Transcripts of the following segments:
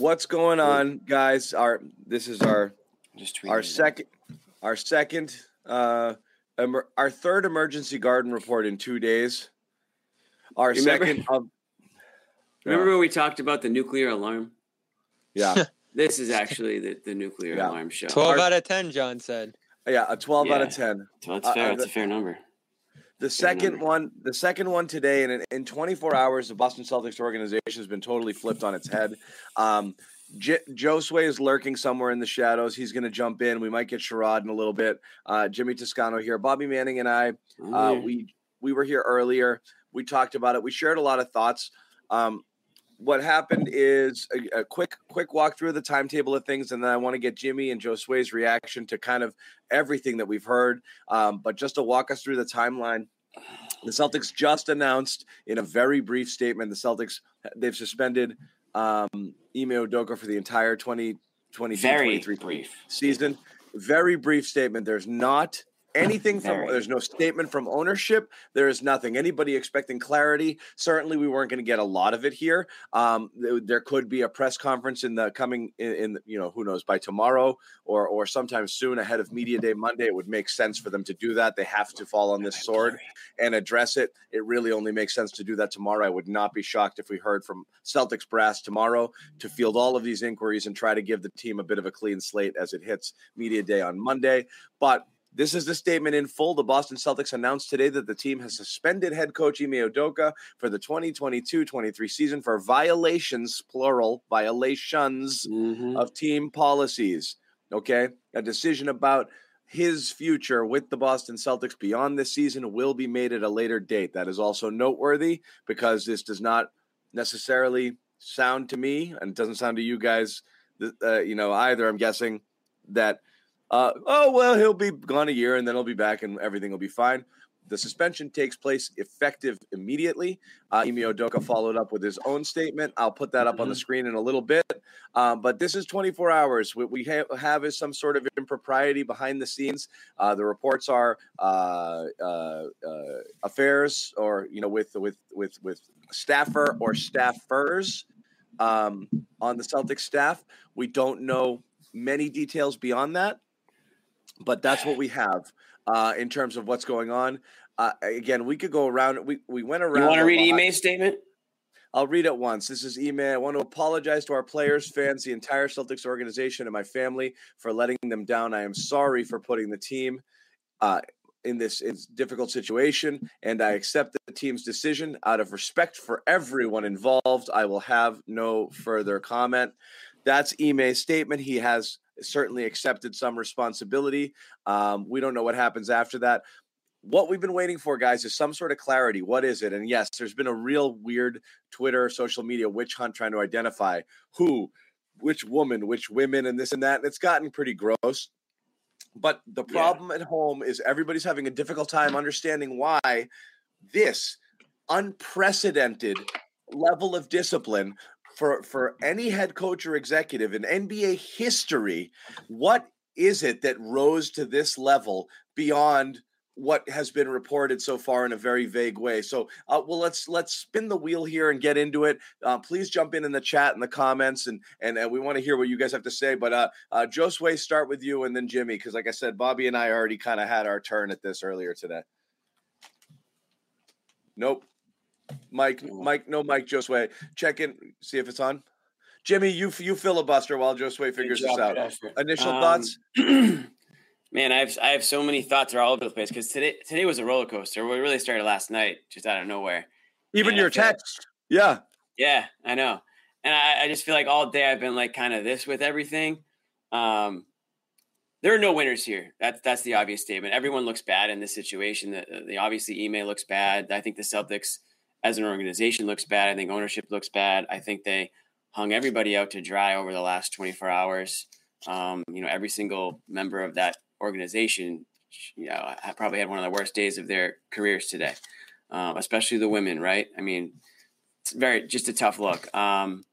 what's going on, guys? Our this is our Just our second our second uh emer- our third emergency garden report in two days. Our Remember- second of Remember when we talked about the nuclear alarm? yeah This is actually the, the nuclear Yeah. alarm show. 12 Our- out of 10, John said. yeah a twelve out of ten. So that's Uh, fair. uh, That's the- a fair number. The second one, the second one today, and in, in 24 hours, the Boston Celtics organization has been totally flipped on its head. Um, J- Josue is lurking somewhere in the shadows. He's going to jump in. We might get Sherrod in a little bit. Uh, Jimmy Toscano here. Bobby Manning and I, uh, we we were here earlier. We talked about it. We shared a lot of thoughts. Um, what happened is a, a quick quick walk through the timetable of things, and then I want to get Jimmy and Josue's reaction to kind of everything that we've heard. Um, but just to walk us through the timeline, the Celtics just announced in a very brief statement the Celtics they've suspended um, Ime Udoka for the entire 2022 very 23 season. Very brief statement. There's not anything from there's no statement from ownership. There is nothing. Anybody expecting clarity? Certainly, we weren't going to get a lot of it here. Um, th- there could be a press conference in the coming in, in you know who knows by tomorrow or or sometime soon ahead of media day Monday. It would make sense for them to do that. They have to fall on this sword and address it. It really only makes sense to do that tomorrow. I would not be shocked if we heard from Celtics brass tomorrow to field all of these inquiries and try to give the team a bit of a clean slate as it hits media day on Monday. But this is the statement in full. The Boston Celtics announced today that the team has suspended head coach Ime Udoka for the 2022-23 season for violations, plural, violations Mhm. of team policies. Okay. A decision about his future with the Boston Celtics beyond this season will be made at a later date. That is also noteworthy because this does not necessarily sound to me and it doesn't sound to you guys, uh, you know, either. I'm guessing that, uh, oh, well, he'll be gone a year and then he'll be back and everything will be fine. The suspension takes place effective immediately. Uh, Ime Udoka followed up with his own statement. I'll put that up on the screen in a little bit. Um, but this is 24 hours. What we ha- have is some sort of impropriety behind the scenes. Uh, the reports are uh, uh, uh, affairs, or you know, with with with with staffer or staffers um, on the Celtics staff. We don't know many details beyond that, but that's what we have uh, in terms of what's going on. Uh, again, we could go around. We we went around. You want to read. Ime's statement? I'll read it once. This is Ime. I want to apologize to our players, fans, the entire Celtics organization, and my family for letting them down. I am sorry for putting the team uh, in this difficult situation, and I accept the team's decision out of respect for everyone involved. I will have no further comment. That's Ime's statement. He has certainly accepted some responsibility. Um, we don't know what happens after that what we've been waiting for, guys, is some sort of clarity. What is it? And yes, there's been a real weird Twitter, social media witch hunt trying to identify who, which woman, which women, and this and that. And it's gotten pretty gross. But the Yeah. problem at home is everybody's having a difficult time understanding why this unprecedented level of discipline for for any head coach or executive in NBA history. What is it that rose to this level beyond what has been reported so far in a very vague way. So, uh, well, let's let's spin the wheel here and get into it. Uh, please jump in in the chat and the comments, and and uh, we want to hear what you guys have to say. But uh, uh, Josue, start with you, and then Jimmy, because like I said, Bobby and I already kind of had our turn at this earlier today. Nope, Mike, Mike, no, Mike, Josue, check in, see if it's on. Jimmy, you you filibuster while Josue figures this out. Initial Um, thoughts? Man, I have I have so many thoughts are all over the place because today today was a roller coaster. We really started last night, just out of nowhere. Even and your feel like- text, yeah. Yeah, I know, and I, I just feel like all day I've been like kind of this with everything. Um, there are no winners here. That's that's the obvious statement. Everyone looks bad in this situation. The, the obviously Ime looks bad. I think the Celtics as an organization looks bad. I think ownership looks bad. I think they hung everybody out to dry over the last 24 hours. Um, you know, every single member of that organization, you know, probably had one of the worst days of their careers today, um, especially the women. Right? I mean, it's very just a tough look. Um,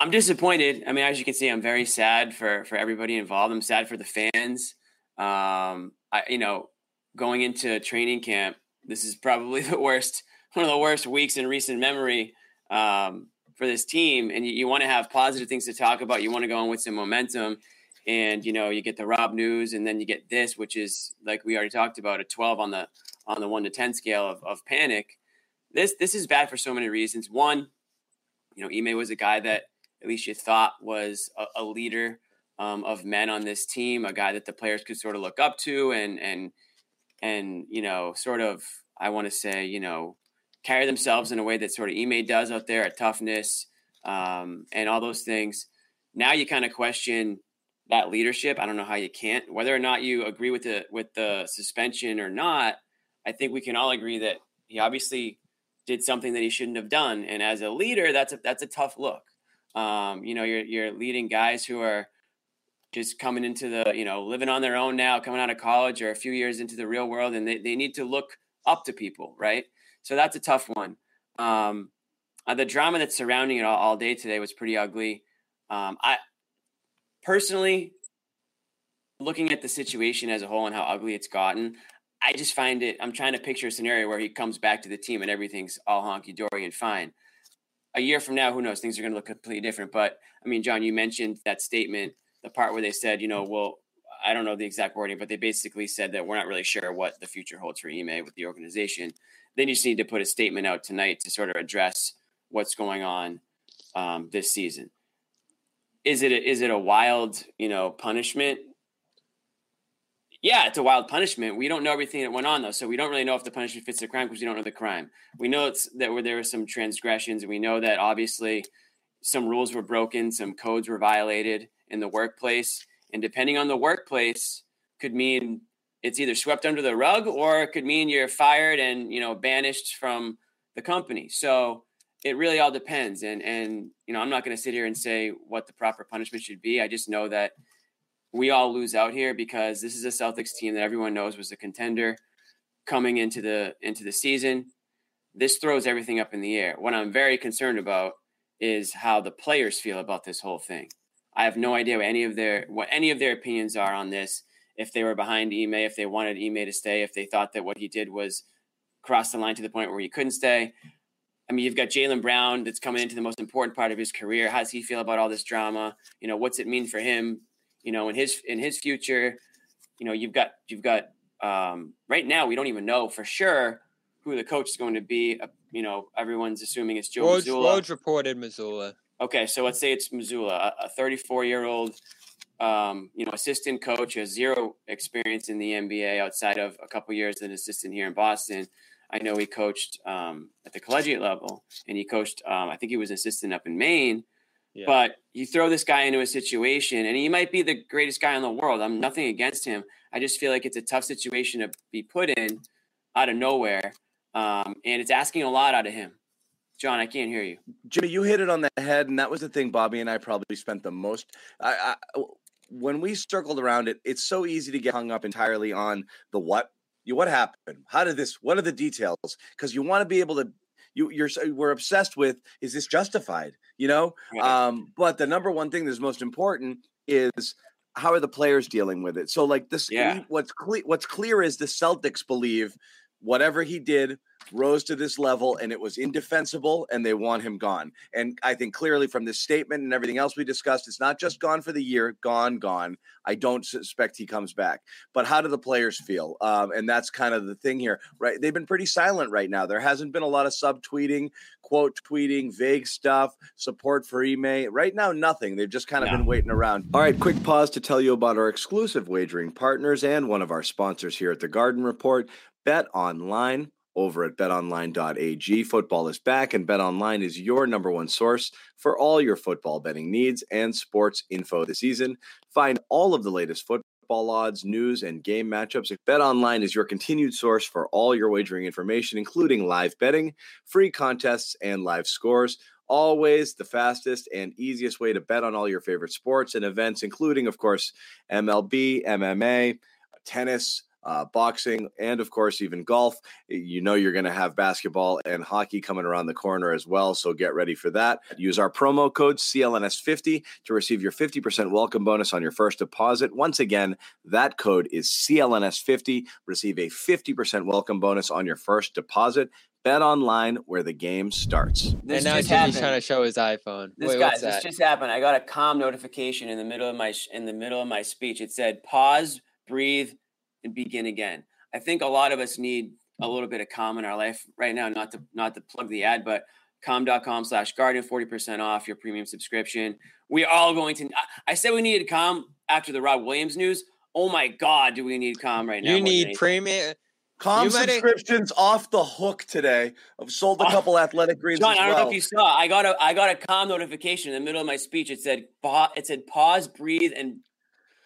I'm disappointed. I mean, as you can see, I'm very sad for for everybody involved. I'm sad for the fans. Um, I, you know, going into training camp, this is probably the worst, one of the worst weeks in recent memory. Um, for this team, and you, you want to have positive things to talk about. You want to go on with some momentum, and you know you get the Rob news, and then you get this, which is like we already talked about a 12 on the on the one to 10 scale of, of panic. This this is bad for so many reasons. One, you know, Ime was a guy that at least you thought was a, a leader um, of men on this team, a guy that the players could sort of look up to, and and and you know, sort of, I want to say, you know, carry themselves in a way that sort of Ime does out there at toughness um, and all those things. Now you kind of question that leadership. I don't know how you can't. Whether or not you agree with the with the suspension or not, I think we can all agree that he obviously did something that he shouldn't have done. And as a leader, that's a that's a tough look. Um, you know, you're you're leading guys who are just coming into the, you know, living on their own now, coming out of college or a few years into the real world, and they, they need to look up to people, right? So that's a tough one. Um, uh, the drama that's surrounding it all, all, day today was pretty ugly. Um, I personally, looking at the situation as a whole and how ugly it's gotten, I just find it. I'm trying to picture a scenario where he comes back to the team and everything's all honky dory and fine. A year from now, who knows? Things are going to look completely different. But I mean, John, you mentioned that statement, the part where they said, you know, well, I don't know the exact wording, but they basically said that we're not really sure what the future holds for Ime with the organization. Then you just need to put a statement out tonight to sort of address what's going on um, this season. Is it a, is it a wild you know punishment? Yeah, it's a wild punishment. We don't know everything that went on though, so we don't really know if the punishment fits the crime because we don't know the crime. We know it's that where there were some transgressions, and we know that obviously some rules were broken, some codes were violated in the workplace, and depending on the workplace, could mean it's either swept under the rug or it could mean you're fired and you know banished from the company. So it really all depends. And and you know, I'm not going to sit here and say what the proper punishment should be. I just know that we all lose out here because this is a Celtics team that everyone knows was a contender coming into the into the season. This throws everything up in the air. What I'm very concerned about is how the players feel about this whole thing. I have no idea what any of their what any of their opinions are on this if they were behind Ime, if they wanted Ime to stay, if they thought that what he did was cross the line to the point where he couldn't stay. I mean, you've got Jaylen Brown that's coming into the most important part of his career. How does he feel about all this drama? You know, what's it mean for him? You know, in his in his future. You know, you've got you've got um, right now we don't even know for sure who the coach is going to be. Uh, you know, everyone's assuming it's Joe Woj, Mazzulla. Woj reported Mazzulla. Okay, so let's say it's Mazzulla, a 34 year old um, you know, assistant coach, has zero experience in the NBA outside of a couple years as an assistant here in Boston. I know he coached um, at the collegiate level, and he coached. Um, I think he was an assistant up in Maine. Yeah. But you throw this guy into a situation, and he might be the greatest guy in the world. I'm nothing against him. I just feel like it's a tough situation to be put in out of nowhere, um, and it's asking a lot out of him. John, I can't hear you. Jimmy, you hit it on the head, and that was the thing. Bobby and I probably spent the most. I, I, when we circled around it, it's so easy to get hung up entirely on the what. You, what happened? How did this? What are the details? Because you want to be able to. You, you're we're obsessed with is this justified? You know. Um, but the number one thing that's most important is how are the players dealing with it? So like this, yeah. what's clear, what's clear is the Celtics believe whatever he did rose to this level and it was indefensible and they want him gone. And I think clearly from this statement and everything else we discussed, it's not just gone for the year, gone, gone. I don't suspect he comes back. But how do the players feel? Um, and that's kind of the thing here, right? They've been pretty silent right now. There hasn't been a lot of subtweeting, quote tweeting, vague stuff, support for Ime. Right now, nothing. They've just kind of no. been waiting around. All right, quick pause to tell you about our exclusive wagering partners and one of our sponsors here at the Garden Report. Bet online over at betonline.ag. Football is back, and betonline is your number one source for all your football betting needs and sports info this season. Find all of the latest football odds, news, and game matchups. BetOnline is your continued source for all your wagering information, including live betting, free contests, and live scores. Always the fastest and easiest way to bet on all your favorite sports and events, including, of course, MLB, MMA, tennis uh, boxing, and of course, even golf. You know, you're going to have basketball and hockey coming around the corner as well. So get ready for that. Use our promo code CLNS50 to receive your 50% welcome bonus on your first deposit. Once again, that code is CLNS50. Receive a 50% welcome bonus on your first deposit Bet online where the game starts. This and now Jimmy's trying to show his iPhone. This Wait, guys, this just happened. I got a calm notification in the middle of my in the middle of my speech. It said pause, breathe, and begin again. I think a lot of us need a little bit of calm in our life right now. Not to not to plug the ad, but calm.com slash garden 40% off your premium subscription. We are all going to i said we needed calm after the rob williams news. Oh my god do we need calm right now you need premium calm subscriptions off the hook today. I've sold a oh, couple athletic greens John, i don't know if you saw i got a i got a calm notification in the middle of my speech. It said it said pause breathe and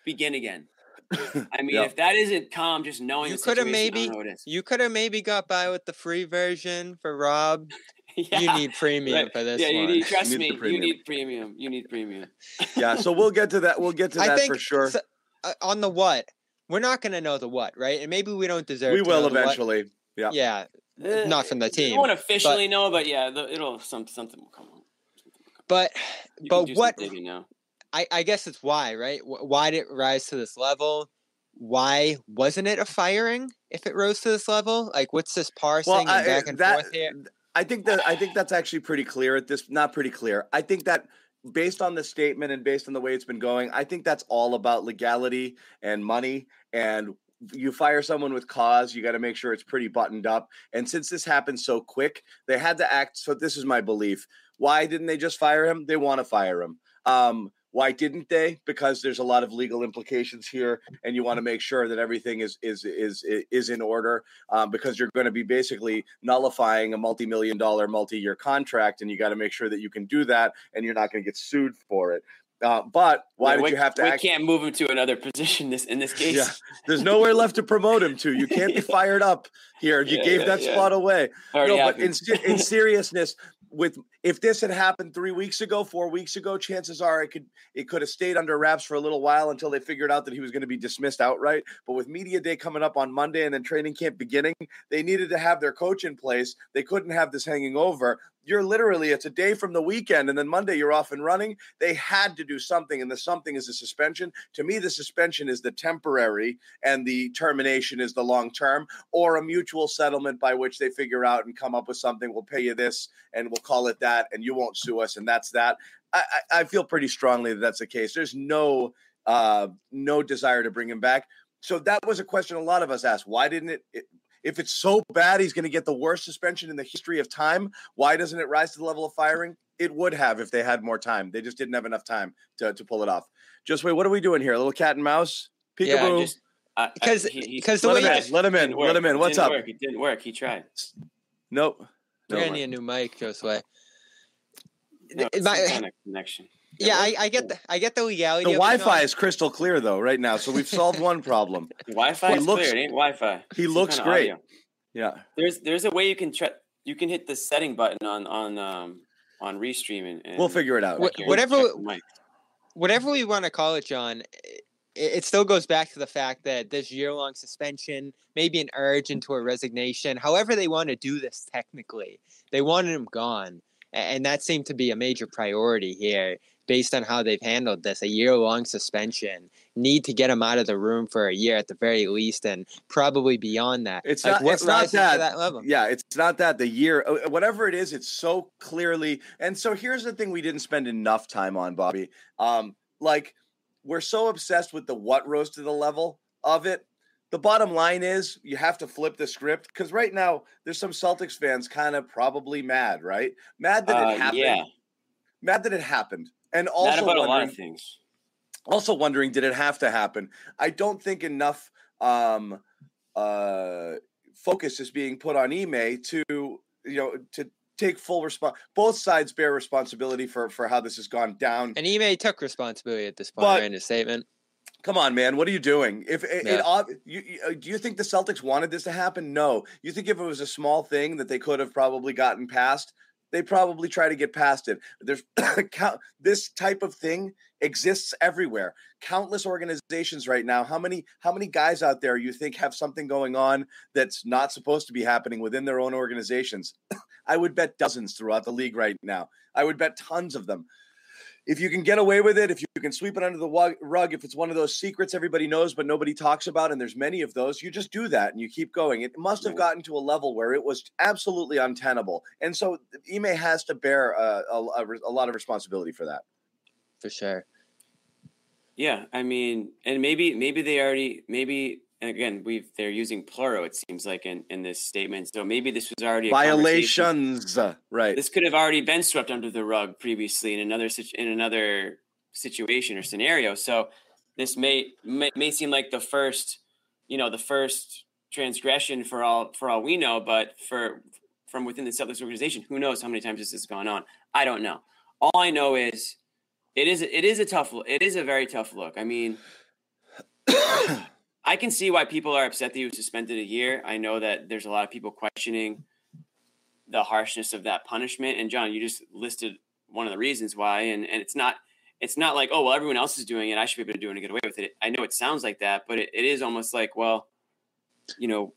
begin again I mean, if that isn't calm, just knowing you could have maybe you could have maybe got by with the free version for Rob. yeah. You need premium right. for this. Yeah, you need. Trust you need me, you need premium. You need premium. yeah, so we'll get to that. We'll get to that think, for sure. So, uh, on the what, we're not going to know the what, right? And maybe we don't deserve. We will eventually. Yeah. Yeah. Uh, not from the team. We won't officially but, know, but yeah, the, it'll some something will come on. But you but what? I, I guess it's why, right? Why did it rise to this level? Why wasn't it a firing if it rose to this level? Like, what's this parsing well, I, and back and that, forth here? I think that I think that's actually pretty clear at this. Not pretty clear. I think that based on the statement and based on the way it's been going, I think that's all about legality and money. And you fire someone with cause, you got to make sure it's pretty buttoned up. And since this happened so quick, they had to act. So this is my belief. Why didn't they just fire him? They want to fire him. Um, why didn't they? Because there's a lot of legal implications here, and you want to make sure that everything is is is is in order. Um, because you're going to be basically nullifying a multi-million dollar, multi-year contract, and you got to make sure that you can do that, and you're not going to get sued for it. Uh, but why did we, you have to? We act- can't move him to another position. This in this case, yeah, there's nowhere left to promote him to. You can't be fired up here. You yeah, gave yeah, that yeah. spot away. no, but in, in seriousness, with if this had happened three weeks ago, four weeks ago, chances are it could it could have stayed under wraps for a little while until they figured out that he was going to be dismissed outright. But with media day coming up on Monday and then training camp beginning, they needed to have their coach in place. They couldn't have this hanging over you're literally it's a day from the weekend and then monday you're off and running. They had to do something and the something is a suspension. To me the suspension is the temporary and the termination is the long term or a mutual settlement by which they figure out and come up with something we'll pay you this and we'll call it that and you won't sue us and that's that. I, I feel pretty strongly that that's the case. There's no uh no desire to bring him back. So that was a question a lot of us asked. Why didn't it, it if it's so bad he's going to get the worst suspension in the history of time, why doesn't it rise to the level of firing? It would have if they had more time. They just didn't have enough time to, to pull it off. Just wait, what are we doing here? A little cat and mouse? Peekaboo. Yeah, just, because because the let way him in, let him in, let him in. What's up? Work. It didn't work. He tried. Nope. We're gonna need a new mic, Josue. No, my, kind of connection. Yeah, I, I, get the I get the legality. The Wi-Fi is crystal clear though, right now. So we've solved one problem. Wi-Fi is looks, clear. It ain't Wi-Fi. He looks great. Audio. Yeah. There's there's a way you can try you can hit the setting button on on um on restream and, we'll figure it out. whatever whatever we want to call it, John, it, it still goes back to the fact that this year long suspension, maybe an urge into a resignation, however they want to do this technically, they wanted him gone. And that seemed to be a major priority here based on how they've handled this, a year long suspension, need to get him out of the room for a year at the very least, and probably beyond that. It's like, not. It's not that. that level? Yeah, it's not that. The year, uh, whatever it is, it's so clearly. And so here's the thing: we didn't spend enough time on Bobby. Um, like we're so obsessed with the what rose to the level of it. The bottom line is you have to flip the script because right now there's some Celtics fans kind of probably mad, right? Mad that uh, it happened. Yeah. Mad that it happened and also about a lot of things. Also wondering, did it have to happen? I don't think enough um, uh, focus is being put on Ime to you know to take full response. Both sides bear responsibility for for how this has gone down. And Ime took responsibility at this point but, in his statement. Come on, man. What are you doing? If it, yeah. it, you, you, uh, do you think the Celtics wanted this to happen? No. You think if it was a small thing that they could have probably gotten past, they probably try to get past it. There's this type of thing exists everywhere. Countless organizations right now. How many how many guys out there you think have something going on that's not supposed to be happening within their own organizations? I would bet dozens throughout the league right now. I would bet tons of them. If you can get away with it, if you can sweep it under the rug, if it's one of those secrets everybody knows but nobody talks about, and there's many of those, you just do that and you keep going. It must have gotten to a level where it was absolutely untenable, and so Ime has to bear uh, a, a, a lot of responsibility for that. For sure. Yeah, I mean, and maybe maybe they already maybe and again we've they're using plural it seems like in in this statement so maybe this was already violations uh, right. This could have already been swept under the rug previously in another in another situation or scenario so this may, may may seem like the first you know the first transgression for all for all we know but for from within the Celtics organization who knows how many times this has gone on? I don't know. All I know is it is it is a tough it is a very tough look. I mean I can see why people are upset that he was suspended a year. I know that there's a lot of people questioning the harshness of that punishment. And John, you just listed one of the reasons why. And and it's not it's not like, oh well, everyone else is doing it. I should be able to do it and get away with it. I know it sounds like that, but it, it is almost like, well, you know,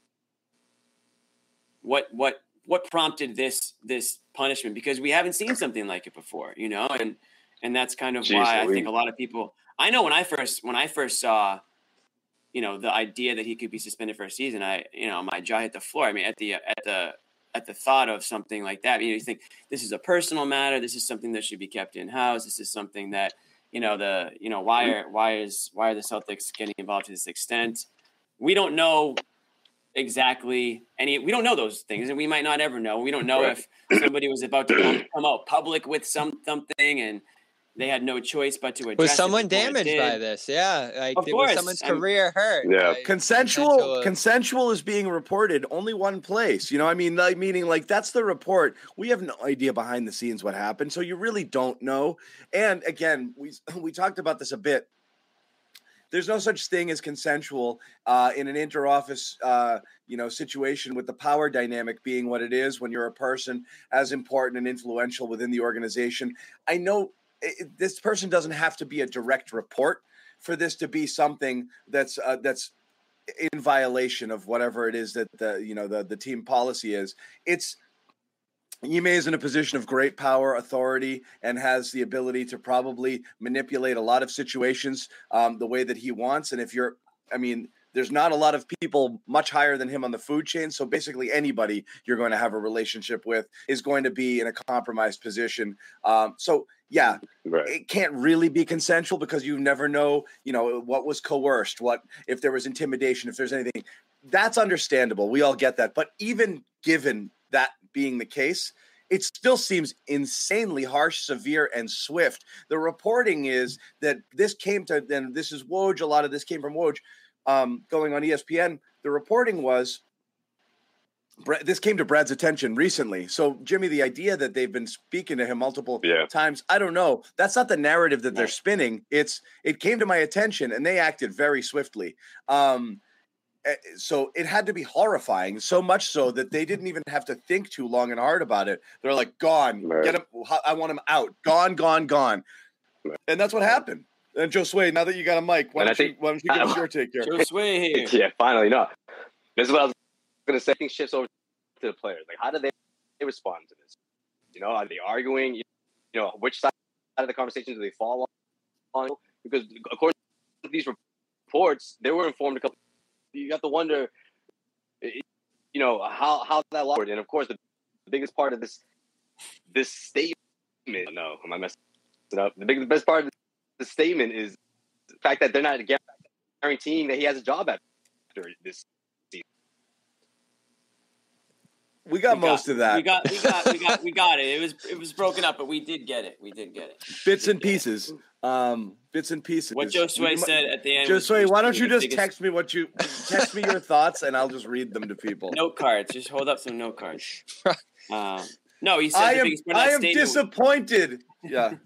what what what prompted this this punishment? Because we haven't seen something like it before, you know, and and that's kind of Jeez, why I think a lot of people. I know when I first when I first saw you know, the idea that he could be suspended for a season, I, you know, my jaw hit the floor. I mean, at the at the at the thought of something like that, you know, you think this is a personal matter. This is something that should be kept in house. This is something that, you know, the, you know, why are why is why are the Celtics getting involved to this extent? We don't know exactly any. We don't know those things, and we might not ever know. We don't know right. if somebody was about to come, come out public with some something and they had no choice but to address. Was someone damaged by this? Yeah, like of course. was someone's career hurt. Yeah, consensual, consensual. Consensual is being reported only one place. You know, I mean, like meaning like that's the report. We have no idea behind the scenes what happened, so you really don't know. And again, we we talked about this a bit. There's no such thing as consensual uh, in an interoffice, uh, you know, situation with the power dynamic being what it is when you're a person as important and influential within the organization. I know it, this person doesn't have to be a direct report for this to be something that's uh, that's in violation of whatever it is that the you know the the team policy is. It's Ime is in a position of great power, authority, and has the ability to probably manipulate a lot of situations um, the way that he wants. And if you're, I mean, there's not a lot of people much higher than him on the food chain. So basically, anybody you're going to have a relationship with is going to be in a compromised position. Um, so yeah, right. it can't really be consensual because you never know, you know, what was coerced, what if there was intimidation, if there's anything. That's understandable. We all get that. But even given that being the case, it still seems insanely harsh, severe, and swift. The reporting is that this came to, and this is Woj, a lot of this came from Woj, um, going on ESPN. The reporting was this came to Brad's attention recently. So, Jimmy, the idea that they've been speaking to him multiple yeah. times, I don't know. That's not the narrative that they're spinning. It's it came to my attention, and they acted very swiftly. Um, eh, so it had to be horrifying, so much so that they didn't even have to think too long and hard about it. They're like, "Gone, right. get him! I want him out! Gone, gone, gone!" Right. And that's what happened. And Josue, now that you got a mic, why don't, think, you, why don't you give us your take here? Josue, here. yeah, finally, no. This is what I was going to say. I think shifts over to the players. Like, how do they, they respond to this? You know, are they arguing? You know, which side of the conversation do they fall on? Because according to these reports, they were informed a couple. You got to wonder, you know, how how that worked. And of course, the, the biggest part of this this statement. No, am I messing it up? The biggest, best part of the statement is the fact that they're not guaranteeing that he has a job after this season. we got we most got, of that. We got, we got, we got, we got it. It was, it was broken up, but we did get it. We did get it. Bits and pieces. Um, bits and pieces. What Josue said at the end. Josue, why don't you just biggest... text me what you text me your thoughts, and I'll just read them to people. Note cards. Just hold up some note cards. Uh, no, he said I am, I am disappointed. Yeah.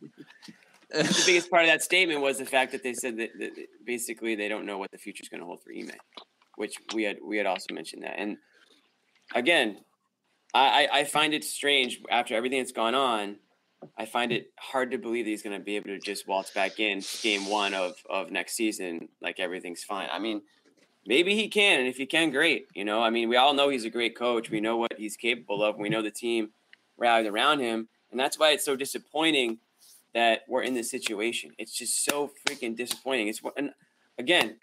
the biggest part of that statement was the fact that they said that, that basically they don't know what the future is going to hold for Ime, which we had we had also mentioned that. And again, I, I find it strange after everything that's gone on. I find it hard to believe that he's going to be able to just waltz back in game one of, of next season like everything's fine. I mean, maybe he can, and if he can, great. You know, I mean, we all know he's a great coach. We know what he's capable of. We know the team rallied around him, and that's why it's so disappointing that we're in this situation. It's just so freaking disappointing. It's and again,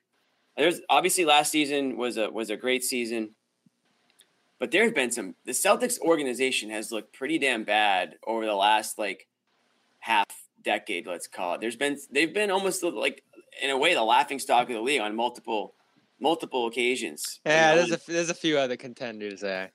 there's obviously last season was a was a great season, but there's been some. The Celtics organization has looked pretty damn bad over the last like half decade. Let's call it. There's been they've been almost like in a way the laughing stock of the league on multiple multiple occasions. Yeah, You know, there's a there's a few other contenders there.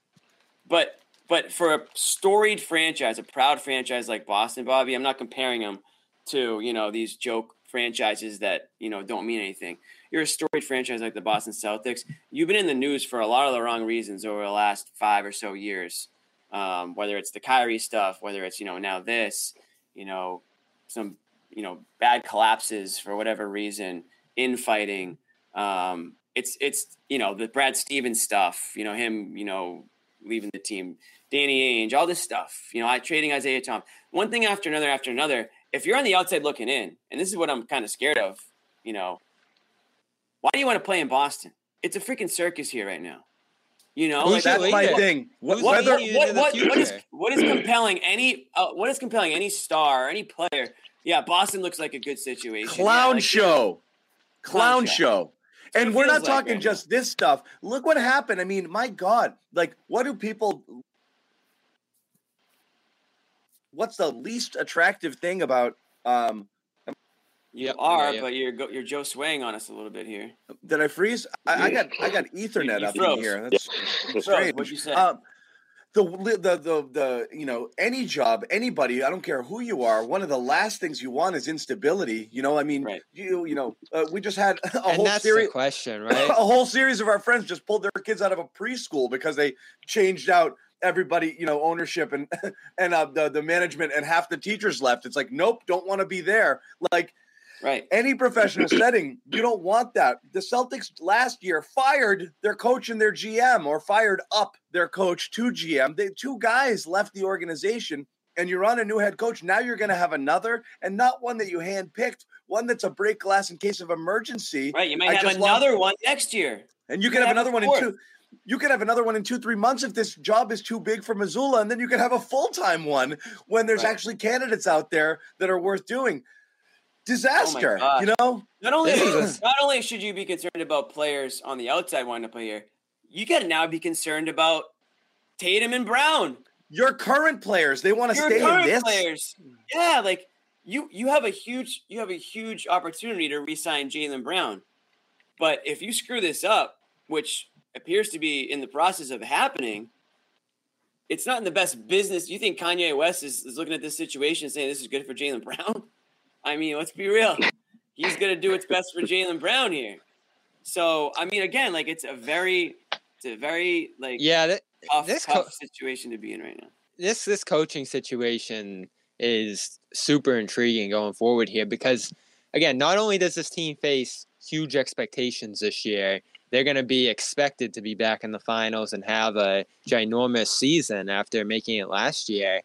but but for a storied franchise, a proud franchise like Boston, Bobby, I'm not comparing them to you know these joke franchises that you know don't mean anything. You're a storied franchise like the Boston Celtics. You've been in the news for a lot of the wrong reasons over the last five or so years. Um, whether it's the Kyrie stuff, whether it's you know now this, you know some you know bad collapses for whatever reason, infighting. Um, it's it's you know the Brad Stevens stuff. You know him. You know leaving the team. Danny Ainge, all this stuff. You know, I trading Isaiah Thomas. One thing after another after another. If you're on the outside looking in, and this is what I'm kind of scared of, you know, why do you want to play in Boston? It's a freaking circus here right now. You know, like, That's my thing. What, Whether what, what, what, what is future? what is compelling any uh, what is compelling any star or any player? Yeah, Boston looks like a good situation. Yeah, clown like- show, clown Clown show. show. And we're not like talking right just this stuff. Look what happened. I mean, my God, like, what do people? What's the least attractive thing about? Um, You Yep, are, got you. but you're go, you're Joe swaying on us a little bit here. did I freeze? I, I got I got Ethernet You up in here. That's Bro, strange. what'd you said? Um, the, the the the you know any job anybody I don't care who you are one of the last things you want is instability you know I mean Right. you you know uh, we just had a and whole that's series the question, a whole series of our friends just pulled their kids out of a preschool because they changed out everybody you know ownership and and uh, the the management and half the teachers left it's like nope don't want to be there like right. any professional setting, you don't want that. The Celtics last year fired their coach and their GM, or fired up their coach to GM. They two guys left the organization, and you're on a new head coach. Now you're going to have another, and not one that you handpicked, one that's a break glass in case of emergency. Right. You I might have just lost- another one next year. And you You can have have another one in two. You could have another one in two, three months if this job is too big for Mazzulla, and then you could have a full time one when there's Right. actually candidates out there that are worth doing. Disaster, gosh. you know. Not only not only should you be concerned about players on the outside wanting to play here, you got to now be concerned about Tatum and Brown. Your current players, they want to Your stay in this. players. Yeah, like you you have a huge you have a huge opportunity to re-sign Jaylen Brown. But if you screw this up, which appears to be in the process of happening, it's not in the best business. You think Kanye West is, is looking at this situation saying this is good for Jaylen Brown? I mean, let's be real. He's gonna do what's best for Jaylen Brown here. So I mean, again, like it's a very it's a very like Yeah, tough, this tough co- situation to be in right now. this this coaching situation is super intriguing going forward here because again, not only does this team face huge expectations this year, they're going to be expected to be back in the finals and have a ginormous season after making it last year.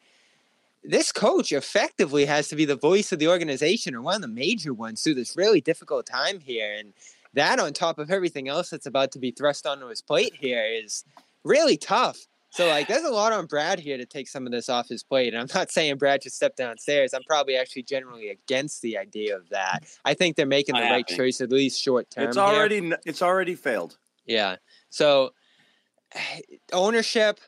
This coach effectively has to be the voice of the organization or one of the major ones through this really difficult time here. And that, on top of everything else that's about to be thrust onto his plate here, is really tough. So like there's a lot on Brad here to take some of this off his plate. And I'm not saying Brad should step downstairs. I'm probably actually generally against the idea of that. I think they're making the Not right choice at least short term. It's already n- it's already failed. Yeah. So ownership,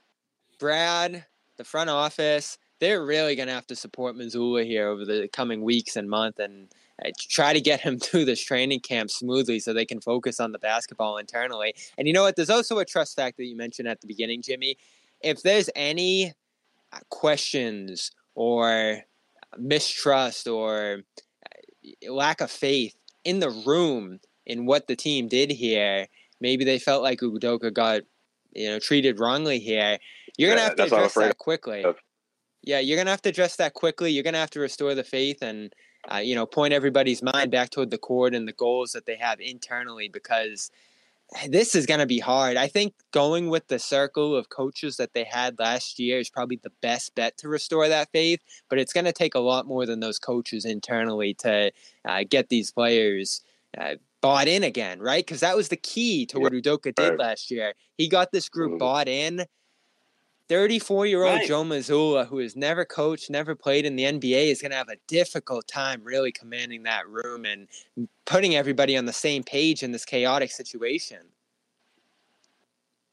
Brad, the front office, they're really going to have to support Mazzulla here over the coming weeks and month and uh, try to get him through this training camp smoothly so they can focus on the basketball internally. And you know what? There's also a trust factor you mentioned at the beginning, Jimmy. If there's any uh, questions or mistrust or uh, lack of faith in the room in what the team did here, maybe they felt like Udoka got you know treated wrongly here. You're gonna have to that's what I'm address that quickly. of. Yeah, you're gonna have to address that quickly. You're gonna have to restore the faith and uh, you know point everybody's mind back toward the court and the goals that they have internally because this is going to be hard. I think going with the circle of coaches that they had last year is probably the best bet to restore that faith. But it's going to take a lot more than those coaches internally to uh, get these players uh, bought in again, right? Because that was the key to what Udoka did last year. He got this group Mhm. bought in. 34 year old Right. Joe Mazzulla, who has never coached, never played in the NBA, is going to have a difficult time really commanding that room and putting everybody on the same page in this chaotic situation.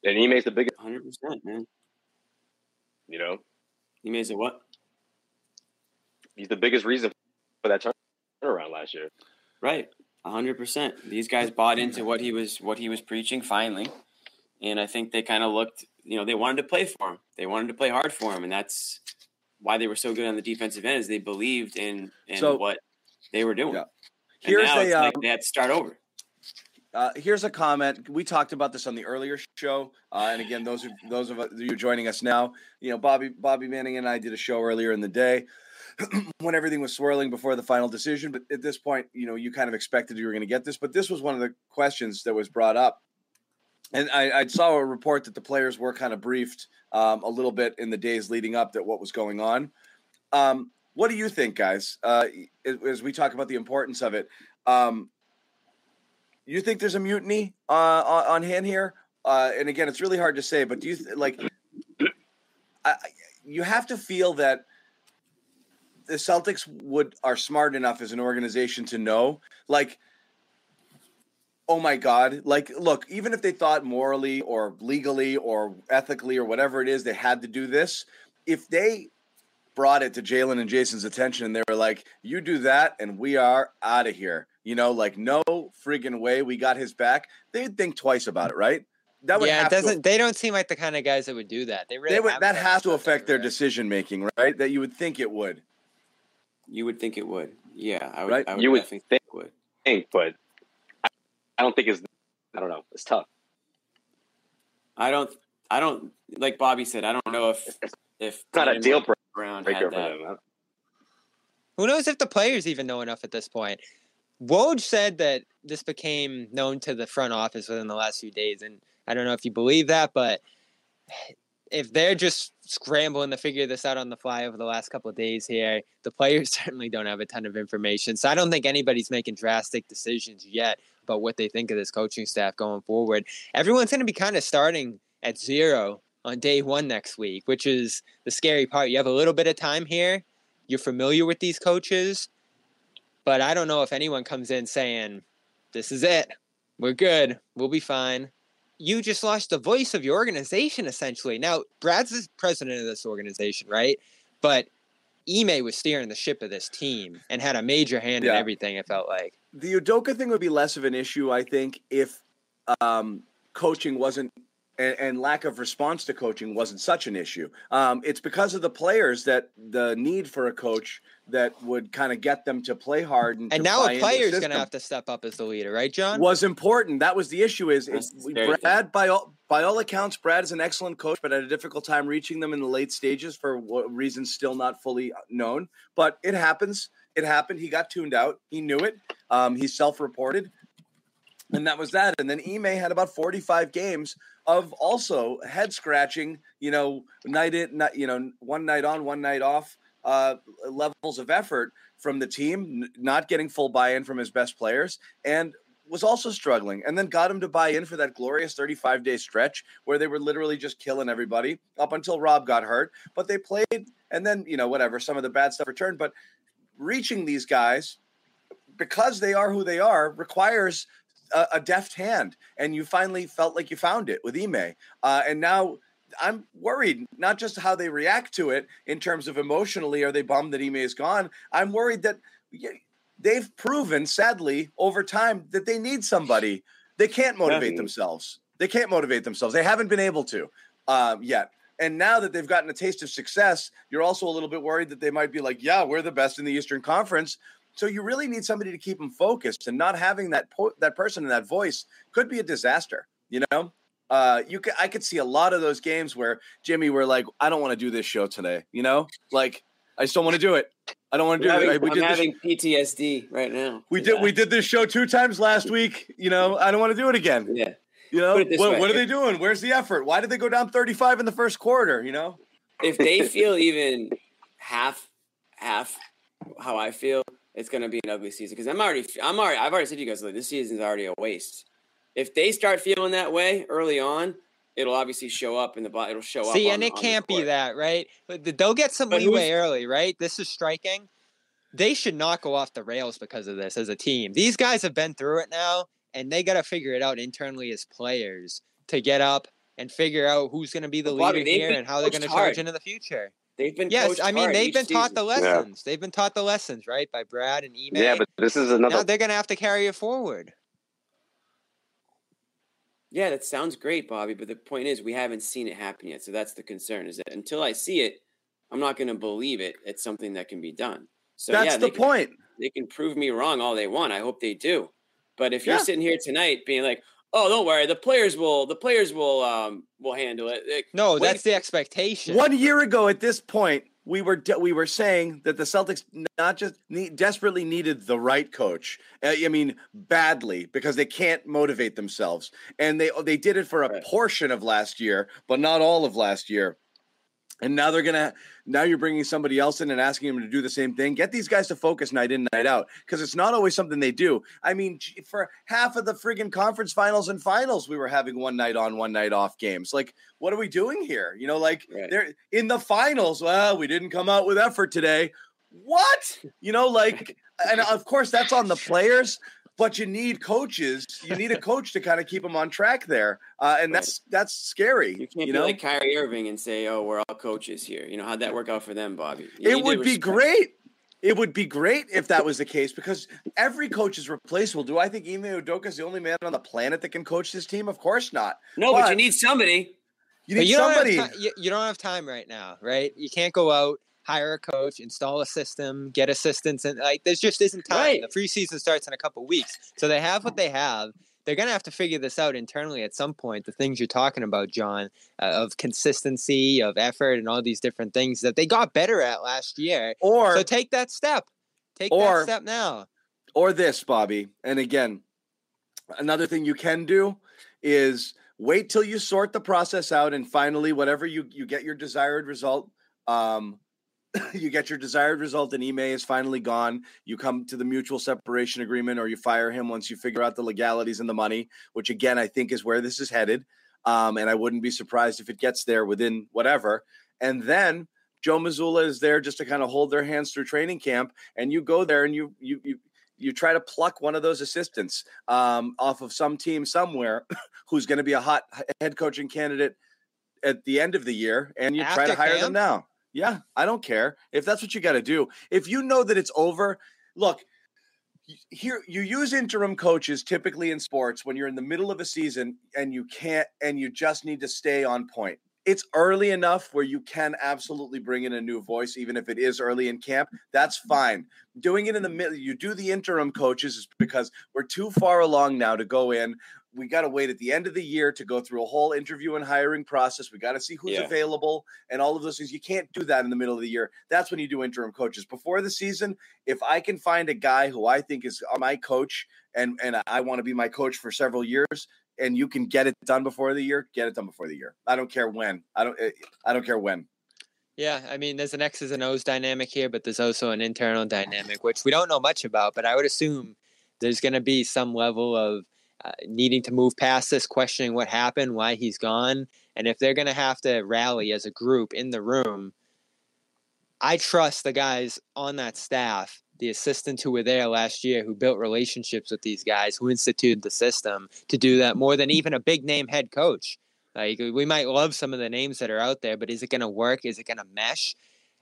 And he makes the biggest, 100%, man. you know, He made it what? he's the biggest reason for that turnaround last year. Right. hundred percent. These guys bought into what he was what he was preaching finally. And I think they kind of looked, you know, they wanted to play for him. They wanted to play hard for him. And that's why they were so good on the defensive end is they believed in in So- what they were doing. Yeah. Here's now a, it's um, like they had to start over. Uh, here's a comment. We talked about this on the earlier show, uh, and again, those of those of you joining us now, you know, Bobby Bobby Manning and I did a show earlier in the day when everything was swirling before the final decision. But at this point, you know, you kind of expected you were going to get this, but this was one of the questions that was brought up, and I, I saw a report that the players were kind of briefed um, a little bit in the days leading up that what was going on. Um, what do you think, guys? Uh, as, we talk about the importance of it. Um, you think there's a mutiny uh, on, hand here? Uh, and again, it's really hard to say, but do you th- like? I- you have to feel that the Celtics would are smart enough as an organization to know, like, oh my God, like, look, even if they thought morally or legally or ethically or whatever it is, they had to do this. If they brought it to Jaylen and Jayson's attention and they were like, you do that and we are out of here. You know, like no friggin' way we got his back. They'd think twice about it, right? That would yeah, it have to- doesn't. they don't seem like the kind of guys that would do that. They really they would, that has to affect their everywhere. decision making, right? That you would think it would. You would think it would. Yeah, I would, Right? I would You would think- think it would. Think, but I, I don't think it's. I don't know. It's tough. I don't I don't like Bobby said, I don't know if if It's not a deal or Brown breaker for that. them. Who knows if the players even know enough at this point? Woj said that this became known to the front office within the last few days, and I don't know if you believe that, but if they're just scrambling to figure this out on the fly over the last couple of days here, the players certainly don't have a ton of information. So I don't think anybody's making drastic decisions yet about what they think of this coaching staff going forward. Everyone's going to be kind of starting at zero on day one next week, which is the scary part. You have a little bit of time here. You're familiar with these coaches, but I don't know if anyone comes in saying, This is it. We're good. We'll be fine. You just lost the voice of your organization, essentially. Now, Brad's the president of this organization, right? But Ime was steering the ship of this team and had a major hand in everything, it felt like. The Udoka thing would be less of an issue, I think, if um, coaching wasn't and, and lack of response to coaching wasn't such an issue. Um, it's because of the players that the need for a coach that would kind of get them to play hard and, And to now buy a into the player's going to have to step up as the leader, right, John? was important. That was the issue. Is That's it's, Brad by all by all accounts, Brad is an excellent coach, but had a difficult time reaching them in the late stages for reasons still not fully known. But it happens. It happened. He got tuned out. He knew it. Um, he self-reported, and that was that. And then Ime had about forty-five games of also head scratching. You know, night in, night, you know, one night on, one night off. Uh, levels of effort from the team, n- not getting full buy-in from his best players, and was also struggling and then got him to buy in for that glorious 35 day stretch where they were literally just killing everybody up until Rob got hurt. But they played and then, you know, whatever, some of the bad stuff returned. But reaching these guys, because they are who they are, requires a, a deft hand. And you finally felt like you found it with Ime. Uh, and now I'm worried, not just how they react to it in terms of emotionally, are they bummed that Ime is gone? I'm worried that they've proven, sadly, over time that they need somebody. They can't motivate themselves. They can't motivate themselves. They haven't been able to um, yet. And now that they've gotten a taste of success, you're also a little bit worried that they might be like, yeah, we're the best in the Eastern Conference. So you really need somebody to keep them focused, and not having that po- that person and that voice could be a disaster. You know, uh, you could I could see a lot of those games where Jimmy were like, I don't want to do this show today. You know, like I just don't want to do it. I don't want to do having, it. We I'm did this having PTSD right now. we did we did this show two times last week. You know, I don't want to do it again. Yeah. You know, Put it this what, what are they doing? Where's the effort? Why did they go down 35 in the first quarter? You know, If they feel even half half how I feel, it's gonna be an ugly season. Because I'm already I'm already I've already said to you guys like this season's already a waste. If they start feeling that way early on, it'll obviously show up in the bo- it'll show up. See, and it on the can't be that, right? But they'll get some But leeway early, right? This is striking. They should not go off the rails because of this as a team. These guys have been through it now, and they got to figure it out internally as players to get up and figure out who's going to be the But Bobby, leader they've here and how they're going to charge into the future. They've been Yes, I mean they've been taught the season. lessons. They've been taught the lessons, right, by Brad and Ime. Yeah, but this is now another. they're going to have to carry it forward. Yeah, that sounds great, Bobby. But the point is, we haven't seen it happen yet. So that's the concern. Is that until I see it, I'm not going to believe it. It's something that can be done. So That's yeah, the can, point. They can prove me wrong all they want. I hope they do. But if Yeah. you're sitting here tonight being like, "Oh, don't worry, the players will, the players will, um, will handle it." Like, No, wait- that's the expectation. One year ago at this point, we were de- we were saying that the Celtics not just need, desperately needed the right coach. Uh, I mean, badly because they can't motivate themselves, and they they did it for a Right. portion of last year, but not all of last year. And now they're gonna. Now you're bringing somebody else in and asking them to do the same thing. Get these guys to focus night in, night out, because it's not always something they do. I mean, for half of the friggin' conference finals and finals, we were having one night on, one night off games. Like, what are we doing here? You know, like Right. they're in the finals. Well, we didn't come out with effort today. What? You know, like, and of course that's on the players. But you need coaches. You need a coach to kind of keep them on track there, uh, and Right. that's that's scary. You can't you be know, like Kyrie Irving and say, "Oh, we're all coaches here." You know how'd that work out for them, Bobby? You it would be great. It would be great if that was the case because every coach is replaceable. Do I think Ime Udoka is the only man on the planet that can coach this team? Of course not. No, but, But- you need somebody. You need you don't, somebody. have you, you don't have time right now, right? You can't go out, hire a coach, install a system, get assistants, and like there's just isn't time. Right. The free season starts in a couple weeks, so they have what they have. They're gonna have to figure this out internally at some point. The things you're talking about, John, uh, of consistency, of effort, and all these different things that they got better at last year. or so take that step. Take or- that step now. or this, Bobby. And again, another thing you can do is wait till you sort the process out, and finally, whatever you you get your desired result. Um, you get your desired result, and Ime is finally gone. You come to the mutual separation agreement, or you fire him once you figure out the legalities and the money, which again I think is where this is headed. Um, and I wouldn't be surprised if it gets there within whatever. And then Joe Mazzulla is there just to kind of hold their hands through training camp, and you go there and you you you you try to pluck one of those assistants um, off of some team somewhere who's going to be a hot head coaching candidate at the end of the year, and you try to After hire them now. Yeah, I don't care if that's what you got to do. If you know that it's over, look. Here, you use interim coaches typically in sports when you're in the middle of a season and you can't, and you just need to stay on point. It's early enough where you can absolutely bring in a new voice, even if it is early in camp. That's fine doing it in the middle you do the interim coaches is because we're too far along now to go in we got to wait at the end of the year to go through a whole interview and hiring process. We got to see who's Yeah. available and all of those things. You can't do that in the middle of the year. That's when you do interim coaches. Before the season if i can find a guy who i think is my coach and and i want to be my coach for several years and you can get it done before the year get it done before the year. I don't care when. I don't eh, i don't care when. Yeah, I mean, there's an X's and O's dynamic here, but there's also an internal dynamic, which we don't know much about. But I would assume there's going to be some level of uh, needing to move past this, questioning what happened, why he's gone, and if they're going to have to rally as a group in the room. I trust the guys on that staff, the assistants who were there last year, who built relationships with these guys, who instituted the system to do that more than even a big name head coach. Like we might love some of the names that are out there, but is it going to work? Is it going to mesh?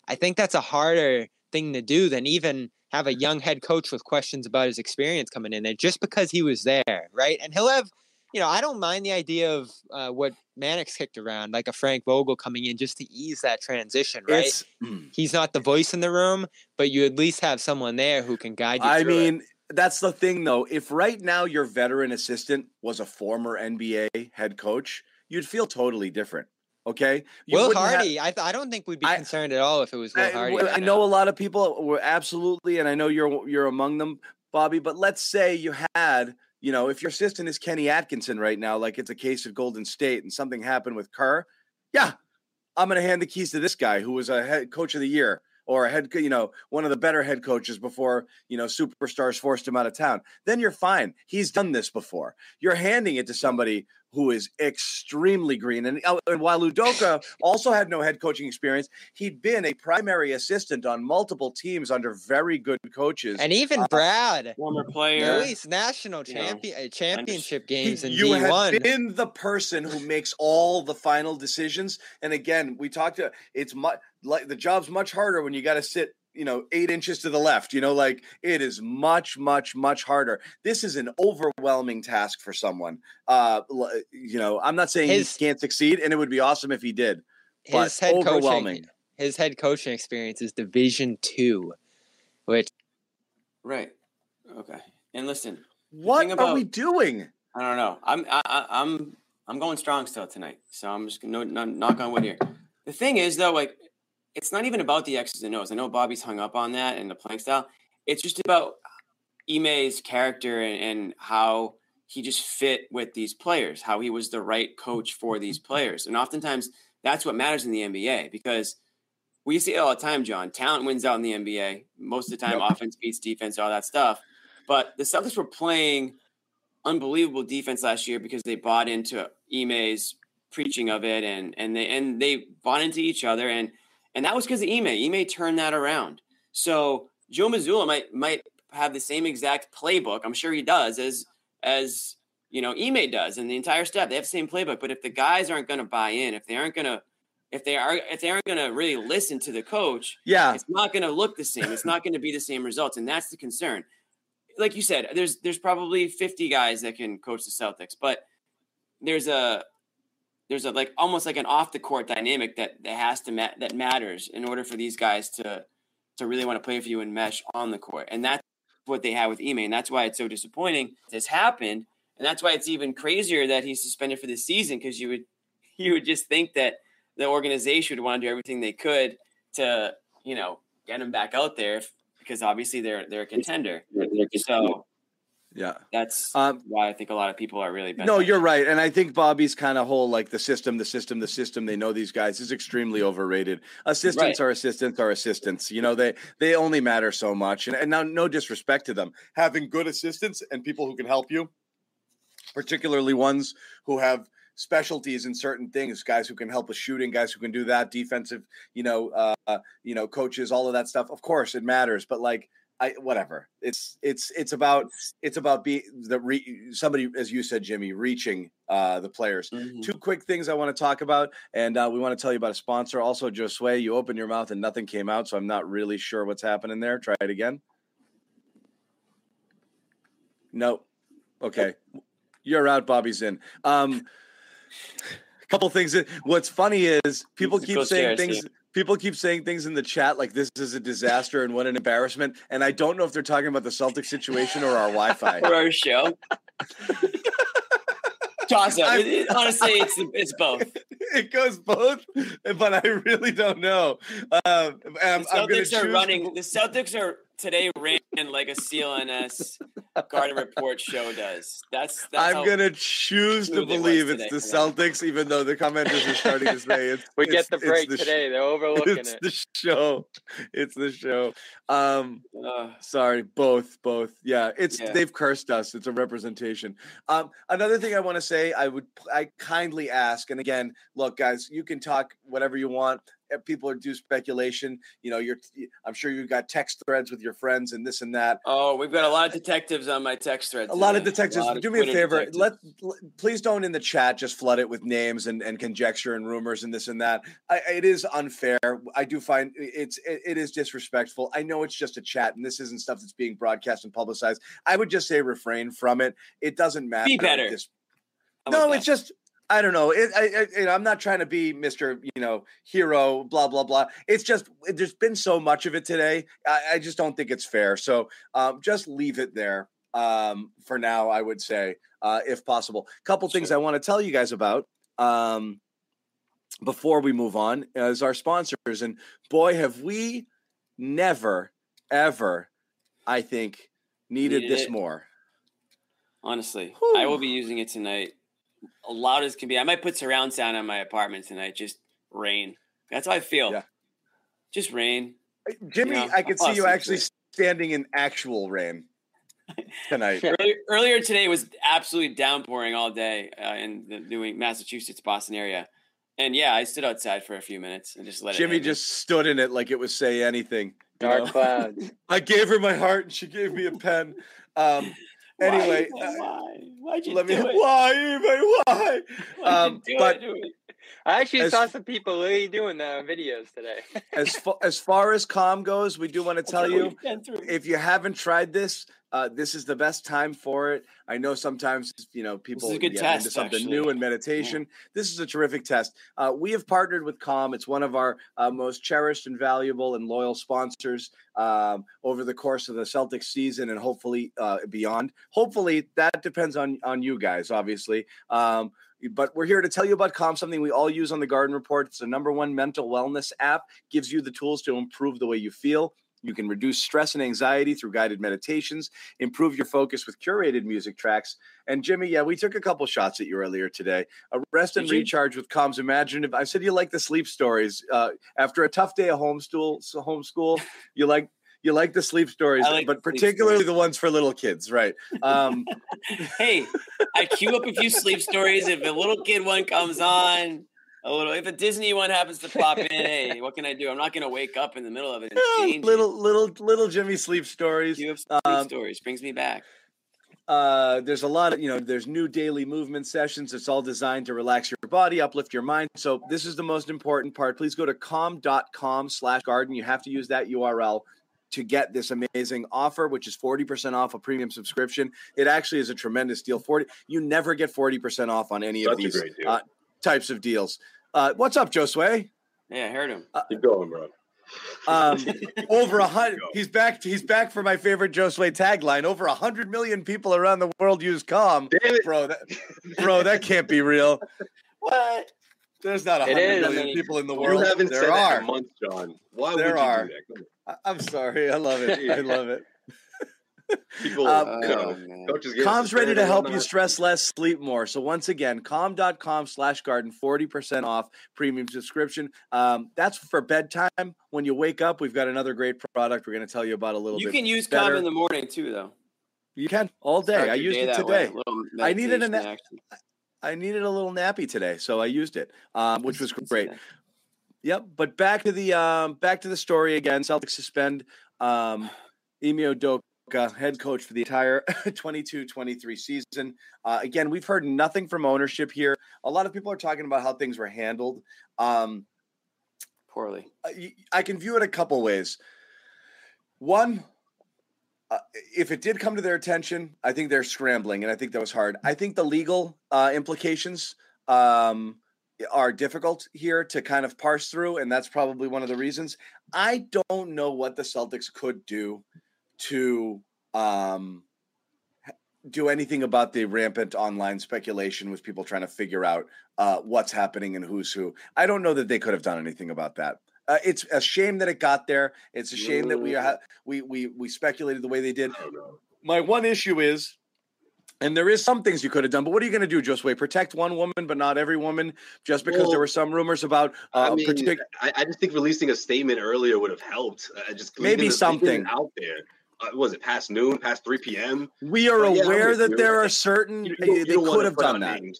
I think that's a harder thing to do than even have a young head coach with questions about his experience coming in there just because he was there, right? And he'll have, you know, I don't mind the idea of uh, what Mannix kicked around, like a Frank Vogel coming in just to ease that transition, right? it's He's not the voice in the room, but you at least have someone there who can guide you. I through it. mean, that's the thing though. If right now your veteran assistant was a former NBA head coach, you'd feel totally different. Okay, You Will wouldn't have- Hardy, I, th- I don't think we'd be I- concerned at all if it was Will I, Hardy. right I now. know a lot of people were absolutely, and I know you're you're among them, Bobby. But let's say you had, you know, if your assistant is Kenny Atkinson right now, like it's a case of Golden State, and something happened with Kerr, yeah, I'm going to hand the keys to this guy who was a head coach of the year or a head, you know, one of the better head coaches before you know superstars forced him out of town. Then you're fine. He's done this before. You're handing it to somebody who is extremely green. And, uh, and while Udoka also had no head coaching experience, he'd been a primary assistant on multiple teams under very good coaches. And even Uh, Brad, Former at player. least national You know, champion uh, championship games in you D one. have been the person who makes all the final decisions. And again, we talked to it's much like the job's much harder when you got to sit, you know, eight inches to the left. You know, like it is much, much, much harder. This is an overwhelming task for someone. Uh, you know, I'm not saying His- he can't succeed, and it would be awesome if he did. But His head overwhelming. coaching, his head coaching experience is Division two, which Right. Okay. And listen, What thing are we doing? I don't know. I'm I, I, I'm I'm going strong still tonight. So I'm just gonna no, knock on wood here. The thing is though, like it's not even about the X's and O's. I know Bobby's hung up on that and the playing style. It's just about Ime's character and, and how he just fit with these players, how he was the right coach for these mm-hmm. players. And oftentimes that's what matters in the NBA because we see it all the time, John. Talent wins out in the NBA. Most of the time, Yep. offense beats defense, all that stuff. But the Celtics were playing unbelievable defense last year because they bought into Ime's preaching of it and and they and they bought into each other and and that was because of Ime. Ime turned that around. So Joe Mazzulla might might have the same exact playbook. I'm sure he does as as you know Ime does and the entire staff. They have the same playbook. But if the guys aren't going to buy in, if they aren't going to if they are if they aren't going to really listen to the coach, Yeah, it's not going to look the same. It's not going to be the same results, and that's the concern. Like you said, there's there's probably 50 guys that can coach the Celtics, but there's a there's a like almost like an off the court dynamic that that has to ma- that matters in order for these guys to to really want to play for you and mesh on the court, and that's what they have with Ime, and that's why it's so disappointing this happened, and that's why it's even crazier that he's suspended for the season because you would you would just think that the organization would want to do everything they could to you know get him back out there because obviously they're they're a contender. So yeah. that's Um, why I think a lot of people are really No, you're right, and I think Bobby's kind of whole like the system, the system, the system. They know these guys is extremely overrated. Assistants Right. are assistants are assistants. You know they they only matter so much, and, and now no disrespect to them. Having good assistants and people who can help you, particularly ones who have specialties in certain things, guys who can help with shooting, guys who can do that, defensive, you know, uh, you know, coaches, all of that stuff. Of course, it matters, but like. I, whatever. It's it's it's about it's about be the re, somebody as you said jimmy reaching uh the players. Mhm. two quick things i want to talk about and uh, we want to tell you about a sponsor. Also josue you opened your mouth and nothing came out so i'm not really sure what's happening there. Try it again. No okay. You're out bobby's in. Um a couple things that, what's funny is people keep saying things. People keep saying things in the chat like this is a disaster and what an embarrassment and i don't know if they're talking about the celtic situation or our wi-fi or our show. Toss up. It- honestly, it's it's both. it goes both, but I really don't know. Um, I'm, The I'm Celtics are choose- running. The Celtics are today ran like a CLNS Garden Report show does. That's that's I'm gonna choose to smooth it was believe it's the for. Celtics, even though the commenters are starting to say it's. We it's- get the break the sh- today. They're overlooking It's it. the show. It's the show. Um, uh, sorry, both, both. Yeah, it's Yeah. they've cursed us. It's a representation. Um, another thing I want to say, I would, I kindly ask, and again, look, guys, you can talk whatever you want. Uh, People are do speculation. You know, you're. I'm sure you've got text threads with your friends and this and that. oh, we've got a lot of detectives on my text thread. A lot of detectives. lot of Do me a favor. detectives. Let please don't in the chat just flood it with names and, and conjecture and rumors and this and that. I, it is unfair. I do find it's it, it is disrespectful. I know it's just a chat and this isn't stuff that's being broadcast and publicized. I would just say refrain from it. It doesn't matter. at better. this- How about no, that? it's just I don't know. It, I, I, you know, I'm not trying to be Mr. You know hero. Blah blah blah. It's just there's been so much of it today. I, I just don't think it's fair. So um, just leave it there um, for now. I would say, uh, if possible. Couple things I want to tell you guys about. Um, before we move on, as our sponsors, and boy, have we never, ever, I think, needed, Needed this it. more. Honestly, Whew. I will be using it tonight. Loud as can be. I might put surround sound on my apartment tonight. Just rain. That's how I feel. Yeah. Just rain. Jimmy, Yeah, I could see you actually sure. standing in actual rain. tonight. earlier, earlier today was absolutely downpouring all day uh, in the New Massachusetts, Boston area. And yeah, I stood outside for a few minutes and just let Jimmy it. just stood in it like it was say anything. Dark know? clouds. I gave her my heart and she gave me a pen. Um, anyway, why, uh, why? Why'd you let me. do it? Why? Why? Why'd um, but- it? I actually As- saw some people really doing that on videos today. As far as far as calm goes, we do want to tell you we've been through. if you haven't tried this, uh, this is the best time for it. I know sometimes you know people is a good get test, into something actually. new in meditation. This is a terrific test. Uh, we have partnered with Calm. It's one of our uh, most cherished and valuable and loyal sponsors um, over the course of the Celtics season and hopefully uh, beyond. Hopefully that depends on on you guys, obviously. Um, but we're here to tell you about Calm, something we all use on the Garden Report. It's the number one mental wellness app. Gives you the tools to improve the way you feel. You can reduce stress and anxiety through guided meditations, improve your focus with curated music tracks. And Jimmy, yeah, we took a couple shots at you earlier today. A rest and Did you? recharge with Calm's Imaginative. I said you like the sleep stories. Uh, after a tough day of homeschool, so homeschool, you like you like the sleep stories, like but particularly stories. the ones for little kids, right? Um, hey, I queue up a few sleep stories. If a little kid one comes on, a little. If a Disney one happens to pop in, hey, what can I do? I'm not going to wake up in the middle of it and change. little little little Jimmy sleep stories. queue up sleep um, stories brings me back. uh, there's a lot of you know there's new daily movement sessions it's all designed to relax your body uplift your mind so this is the most important part please go to calm.com slash garden you have to use that url to get this amazing offer which is 40% off a premium subscription it actually is a tremendous deal 40 you never get 40% off on any of Such a these great deal. uh, types of deals uh, what's up josue Yeah, I heard him. Keep going, bro. um, over a hundred. He's back. He's back for my favorite Josue tagline. Over a hundred million people around the world use Calm. Damn bro. That, bro, that can't be real. What? There's not a It hundred is. million I mean, people in the You world. haven't there said that are. in months, John. Why There would you are. do that? I'm sorry. I love it. I love it. On. People, Um, you Oh, coaches Calm's ready to help you stress less, sleep more. So once again, calm.com slash garden, 40% off premium subscription. Um, that's for bedtime. When you wake up, we've got another great product we're going to tell you about a little You bit. can use better. calm in the morning too, though. You can all day. Start I used day it that way, today. I needed a meditation na- I needed a little nappy today, so I used it, um, which was great. Yep. But back to the um, back to the story again. Celtics suspend um, Ime Udoka, head coach for the entire 22-23 season. Uh, again, we've heard nothing from ownership here. A lot of people are talking about how things were handled. Um, Poorly. I- I can view it a couple ways. One, uh, if it did come to their attention, I think they're scrambling, and I think that was hard. I think the legal uh, implications um, are difficult here to kind of parse through, and that's probably one of the reasons. I don't know what the Celtics could do to um, do anything about the rampant online speculation with people trying to figure out uh, what's happening and who's who. I don't know that they could have done anything about that. Uh, it's a shame that it got there. It's a shame that we ha- we we we speculated the way they did. I don't know. My one issue is, and there is some things you could have done, but what are you going to do, Josue? Protect one woman, but not every woman, just because Well, there were some rumors about uh, I mean, partic- I, I just think releasing a statement earlier would have helped. Uh, just Maybe leaving it- leaving it something. out there. Uh, was it past noon, past three p.m.? we are yeah, aware that there are certain You, you uh, you they could have done that. Names.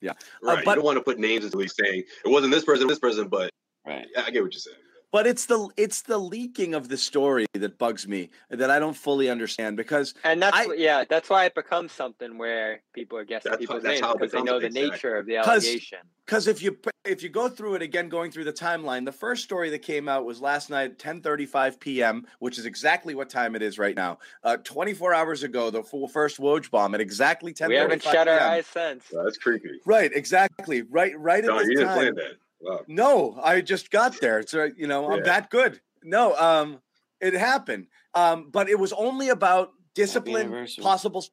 Yeah. right. but- you don't want to put names until he's saying it wasn't this person, this person, but Right. yeah, I get what you're saying. But it's the it's the leaking of the story that bugs me that I don't fully understand because And that's I- yeah, that's why it becomes something where people are guessing That's how- people's names because they know the exactly. nature of the allegation. because if you if you go through it again going through the timeline the first story that came out was last night 10:35 p.m. which is exactly what time it is right now uh 24 hours ago the full first Woj bomb at exactly 10:35 We haven't shut our p.m. eyes since. Well, that's creepy. right exactly right right at No, this you didn't time plan that. Wow. No, I just got there. So you know, I'm that good. No, um, it happened. Um, but it was only about discipline, possible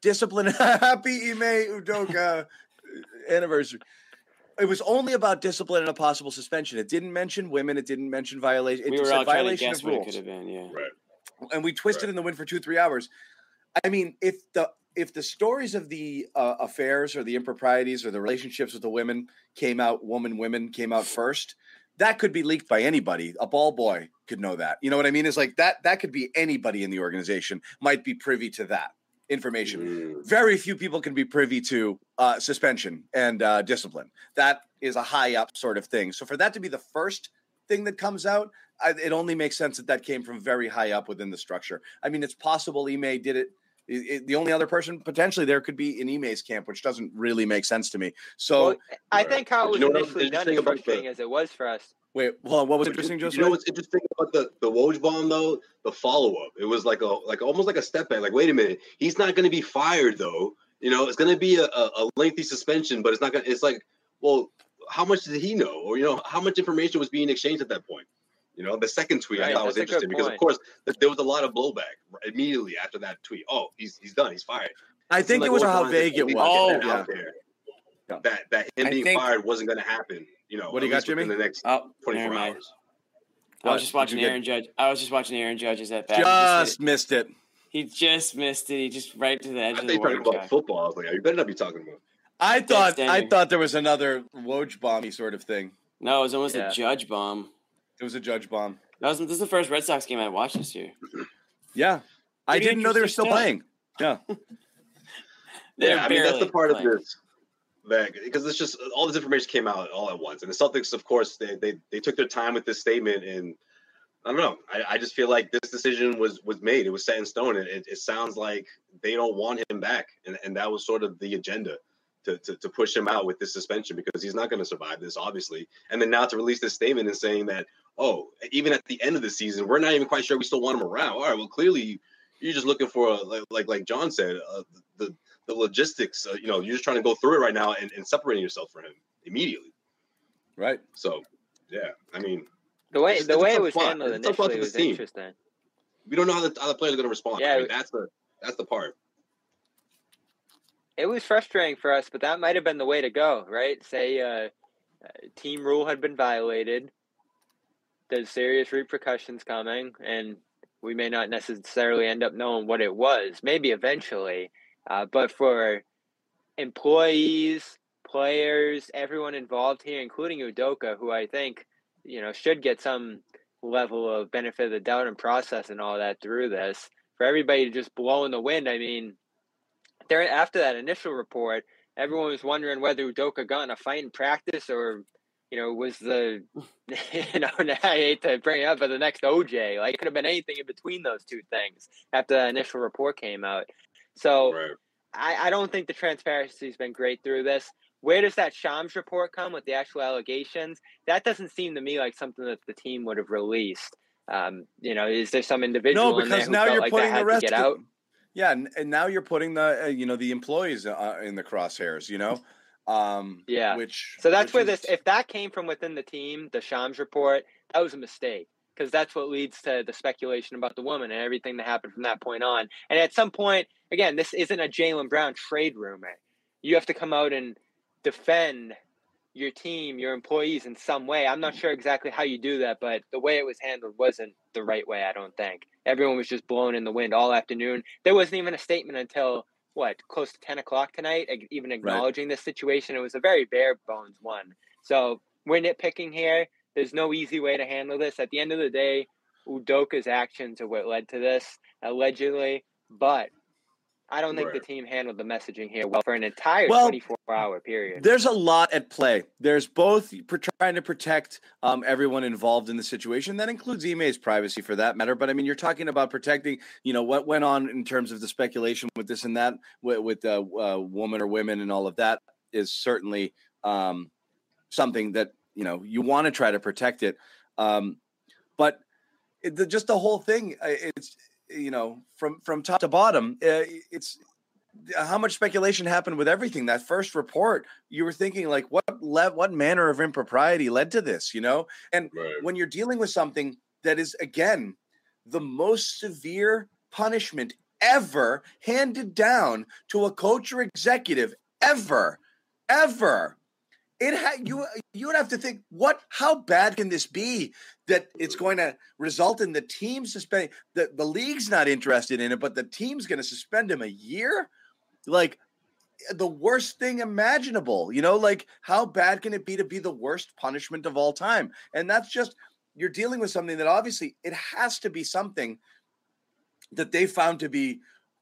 discipline. Happy Ime Udoka anniversary. It was only about discipline and a possible suspension. It didn't mention women. It didn't mention violation. It we just were said all trying to violation guess of what it could have been. Yeah. Right. and we twisted Right. in the wind for two three hours. I mean, if the if the stories of the uh, affairs or the improprieties or the relationships with the women came out, woman women came out first, that could be leaked by anybody. A ball boy could know that. You know what I mean? Is like that that could be anybody in the organization might be privy to that information. Mm. Very few people can be privy to uh, suspension and uh, discipline. That is a high up sort of thing. So for that to be the first thing that comes out, I, it only makes sense that that came from very high up within the structure. I mean, it's possible Ime did it. It- it- the only other person potentially there could be in Ime's camp, which doesn't really make sense to me. So Well, I uh, think how it was you know initially done interesting is frustrating as it was for us. wait, hold on. What was But interesting, you, Joseph? you know what's interesting about the the Woj bomb though? The follow up. It was like a like almost like a step back. Like, wait a minute, he's not going to be fired though. You know, it's going to be a, a, a lengthy suspension, but it's not going. to It's like, well, how much did he know, or you know, how much information was being exchanged at that point? You know, the second tweet I thought was that's a good interesting because, of course, th- there was a lot of blowback immediately after that tweet. Oh, he's he's done. He's fired. I think Like, it was Woj how wanted to vague it was. Oh, that yeah. Yeah. That that him I being think- fired wasn't going to happen. You know, What do you got, least within Jimmy? The next Oh, twenty never four hours. I was just watching you get- Aaron Judge. I was just watching Aaron Judge's at bat. He Just just, missed it. he just missed it. He just right to the I edge of think the you're talking warning about track. football. I was like, oh, you better not be talking about. I thought I standing. thought there was another Woj bomby sort of thing. No, it was almost Yeah. a Judge bomb. It was a judge bomb. That was this is the first Red Sox game I watched this year. Yeah. I didn't know they were still stuff. playing. Yeah. They're yeah, I mean that's the part playing. of this that because it's just all this information came out all at once, and the Celtics, of course, they they, they took their time with this statement, and I don't know. I, I just feel like this decision was was made. It was set in stone, and it, it sounds like they don't want him back, and and that was sort of the agenda. To, to, to push him out with this suspension because he's not going to survive this, obviously. And then now to release this statement and saying that, oh, even at the end of the season, we're not even quite sure we still want him around. All right, well, clearly you're just looking for, a, like, like like John said, uh, the the logistics. Uh, you know, you're just trying to go through it right now and, and separating yourself from him immediately. Right. So, yeah, I mean, The way It's- the it's way it was spot. handled It's a tough spot initially was team. interesting. we don't know how the, how the players are going to respond. Yeah, I mean, that's the that's the part. It was frustrating for us, but that might have been the way to go, right? Say uh, uh, team rule had been violated. There's serious repercussions coming, and we may not necessarily end up knowing what it was. Maybe eventually, uh, but for employees, players, everyone involved here, including Udoka, who I think you know should get some level of benefit of the doubt and process and all that through this. For everybody to just blow in the wind, I mean, there after that initial report, everyone was wondering whether Udoka got in a fight in practice or, you know, was the, you know, I hate to bring it up, but the next OJ, like it could have been anything in between those two things after the initial report came out. So Right. I, I don't think the transparency has been great through this. Where does that Shams report come with the actual allegations? That doesn't seem to me like something that the team would have released. Um, you know, is there some individual No, in because who now you're like putting the rest of out? Yeah, and, and now you're putting the uh, you know the employees uh, in the crosshairs. You know, um, Yeah. Which So that's which where is- this, if that came from within the team, the Shams report, that was a mistake because that's what leads to the speculation about the woman and everything that happened from that point on. And at some point, again, this isn't a Jaylen Brown trade rumor. You have to come out and defend your team, your employees in some way. I'm not sure exactly how you do that, but the way it was handled wasn't the right way, I don't think. Everyone was just blown in the wind all afternoon. There wasn't even a statement until what, close to 10 o'clock tonight, even acknowledging this situation. It was a very bare bones one. So we're nitpicking here. There's no easy way to handle this. At the end of the day, Udoka's actions are what led to this, allegedly. But I don't think Right. the team handled the messaging here well for an entire Well, 24 hour period. There's a lot at play. There's both trying to protect um, everyone involved in the situation. That includes Ime's privacy, for that matter. But I mean, you're talking about protecting. You know what went on in terms of the speculation with this and that, with, with uh, uh, woman or women and all of that is certainly um, something that you know you want to try to protect it. Um, but it, the, just the whole thing, uh, it's you know from from top to bottom, uh, it's how much speculation happened with everything that first report you were thinking like what le- what manner of impropriety led to this you know and Right. when you're dealing with something that is again the most severe punishment ever handed down to a coach or executive ever ever it you you would have to think what how bad can this be that it's going to result in the team suspending the, the league's not interested in it but the team's going to suspend him a year? Like the worst thing imaginable you know? Like how bad can it be to be the worst punishment of all time? And that's just you're dealing with something that obviously it has to be something that they found to be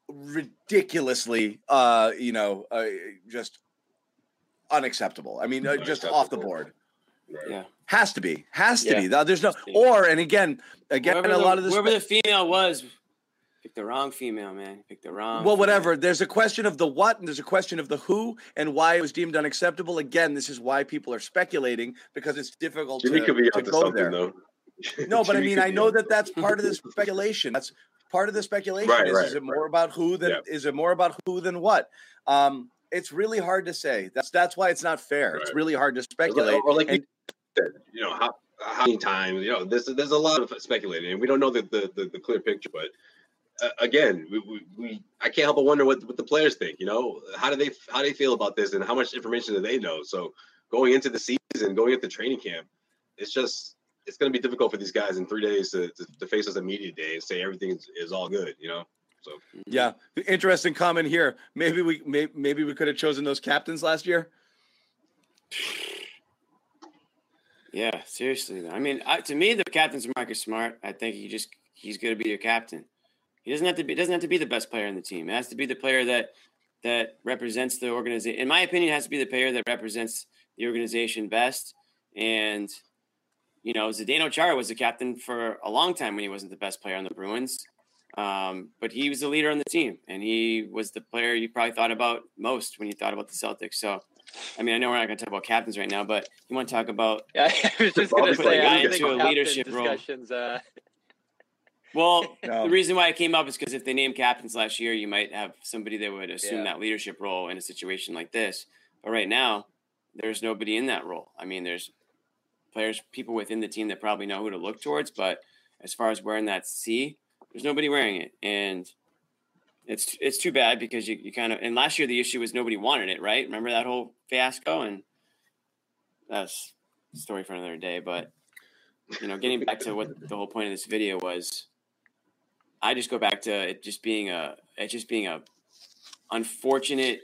ridiculously, uh, you know, uh, just unacceptable. I mean, uh, just off the board. Right. Yeah. Has to be. Has to Yeah. be. There's no Has to be. or and again, again, Whoever a the, lot of this. whoever the female was, picked the wrong female, man. Picked the wrong. Well, female. whatever. There's a question of the what, and there's a question of the who, and why it was deemed unacceptable. Again, this is why people are speculating because it's difficult Jimmy to, could be to onto go something there. though. No, but I mean, I know that that's part of the speculation. That's part of the speculation. Right, is, right, is it right. more about who than Yeah. is it more about who than what? Um, it's really hard to say. That's that's why it's not fair. It's really hard to speculate. Or like And- you said, you know, how, how many times, you know, there's there's a lot of speculating, and we don't know the the, the, the clear picture. But uh, again, we, we, we I can't help but wonder what what the players think. You know, how do they how do they feel about this, and how much information do they know? So going into the season, going into training camp, it's just it's going to be difficult for these guys in three days to, to, to face us a media day and say everything is, is all good. You know, so mm-hmm. yeah, interesting comment here. Maybe we may, maybe we could have chosen those captains last year. Yeah, seriously. though. I mean, I, to me, the captain's Marcus Smart. I think he just he's going to be your captain. He doesn't have to be doesn't have to be the best player in the team. It has to be the player that that represents the organization. In my opinion, it has to be the player that represents the organization best. And you know, Zdeno Chara was the captain for a long time when he wasn't the best player on the Bruins. Um, but he was the leader on the team, and he was the player you probably thought about most when you thought about the Celtics. So, I mean, I know we're not going to talk about captains right now, but you want to talk about Yeah, I was just gonna Obviously, say, yeah, I into a leadership role. discussions. Uh, Well, No. the reason why it came up is because if they named captains last year, you might have somebody that would assume Yeah. that leadership role in a situation like this. But right now, there's nobody in that role. I mean, there's players, people within the team that probably know who to look towards, but as far as wearing that C, there's nobody wearing it, and it's it's too bad because you, you kind of and last year the issue was nobody wanted it, right? Remember that whole fiasco, and that's story for another day. But you know, getting back to what the whole point of this video was, I just go back to it just being a it just being a unfortunate,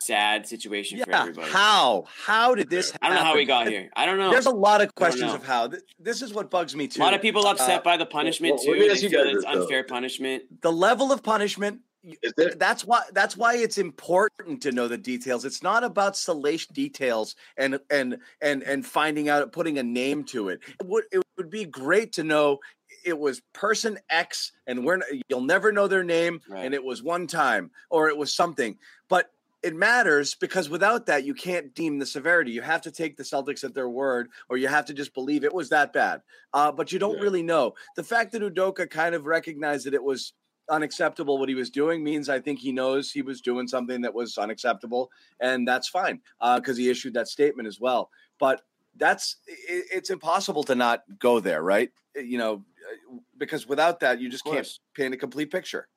sad situation for Yeah. everybody. How? How did this? happen? I don't know how we got here. I don't know. There's a lot of questions of how. This is what bugs me too. a lot of people upset Uh, by the punishment well, too. let They feel it's this, though. unfair punishment. the level of punishment is there that's why that's why it's important to know the details it's not about salacious details and and and and finding out putting a name to it it would, it would be great to know it was person x and we're you'll never know their name Right. and it was one time or it was something but it matters because without that you can't deem the severity you have to take the celtics at their word or you have to just believe it was that bad uh, but you don't Yeah. really know the fact that udoka kind of recognized that it was unacceptable what he was doing means I think he knows he was doing something that was unacceptable, and that's fine because he issued that statement as well. But that's it, it's impossible to not go there, right? You know, uh, because without that, you just can't paint a complete picture.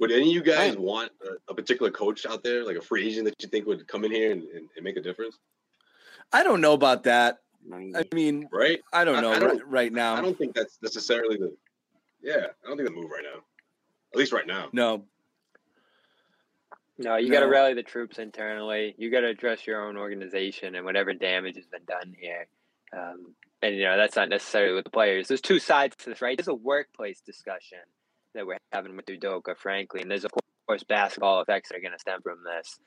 Would any of you guys Right. want a, a particular coach out there, like a free agent that you think would come in here and, and, and make a difference? I don't know about that. I mean, Right? I don't know I right, don't- right now. I don't think that's necessarily the. Yeah, I don't think the move right now. At least right now. no, no, you got to rally the troops internally. You got to address your own organization and whatever damage has been done here. Um, and you know that's not necessarily with the players. There's two sides to this, right? There's a workplace discussion that we're having with Udoka, frankly, and there's of course basketball effects that are going to stem from this.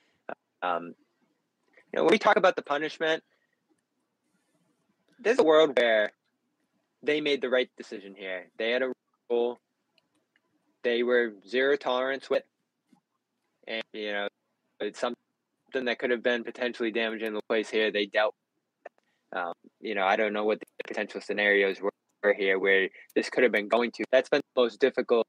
Um, you know, when we talk about the punishment, there's a world where they made the right decision here. They had a rule. They were zero tolerance with, and you know, it's something that could have been potentially damaging the place here. They dealt. Um, you know, I don't know what the potential scenarios were, were here where this could have been going to. That's been the most difficult.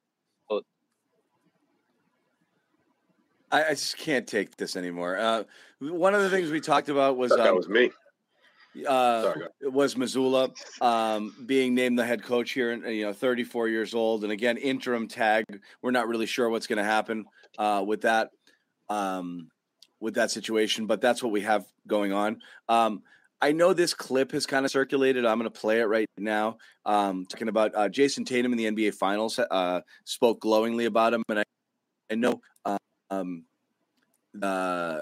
I, I just can't take this anymore. Uh, one of the things we talked about was that um, was me. uh, Sorry, it was Mazzulla um, being named the head coach here, and you know, 34 years old, and again, interim tag. We're not really sure what's going to happen uh, with that, um, with that situation, but that's what we have going on. Um, I know this clip has kind of circulated. I'm going to play it right now. Um, talking about uh, Jayson Tatum in the NBA Finals, uh, spoke glowingly about him, and I, I know, um, uh,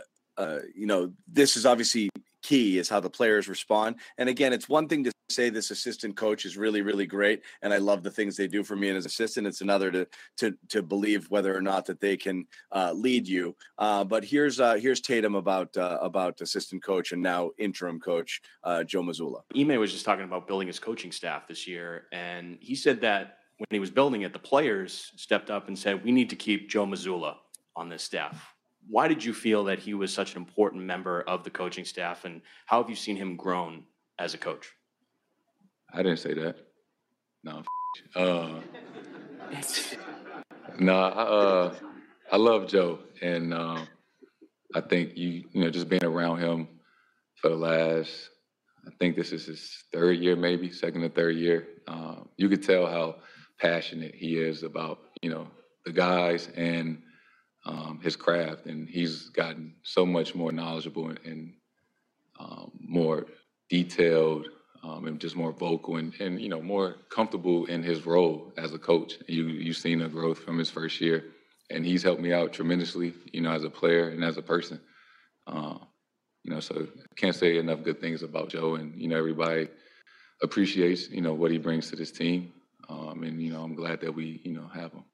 you know, this is obviously key is how the players respond. And again, it's one thing to say this assistant coach is really, really great, and I love the things they do for me as assistant. It's another to to to believe whether or not that they can uh, lead you. Uh, but here's uh, here's Tatum about uh, about assistant coach and now interim coach uh, Joe Mazzulla. Ime was just talking about building his coaching staff this year, and he said that when he was building it, the players stepped up and said, "We need to keep Joe Mazzulla on this staff." Why did you feel that he was such an important member of the coaching staff, and how have you seen him grown as a coach? I didn't say that. No, uh, no, I, uh, I love Joe, and uh, I think you, you know, just being around him for the last, I think this is his third year, maybe second or third year. Uh, you could tell how passionate he is about, you know, the guys and um, his craft, and he's gotten so much more knowledgeable and, and um, more detailed um, and just more vocal and, and you know more comfortable in his role as a coach. You you've seen the growth from his first year, and he's helped me out tremendously. You know, as a player and as a person. Uh, you know, so can't say enough good things about Joe, and you know everybody appreciates you know what he brings to this team, um, and you know I'm glad that we you know have him.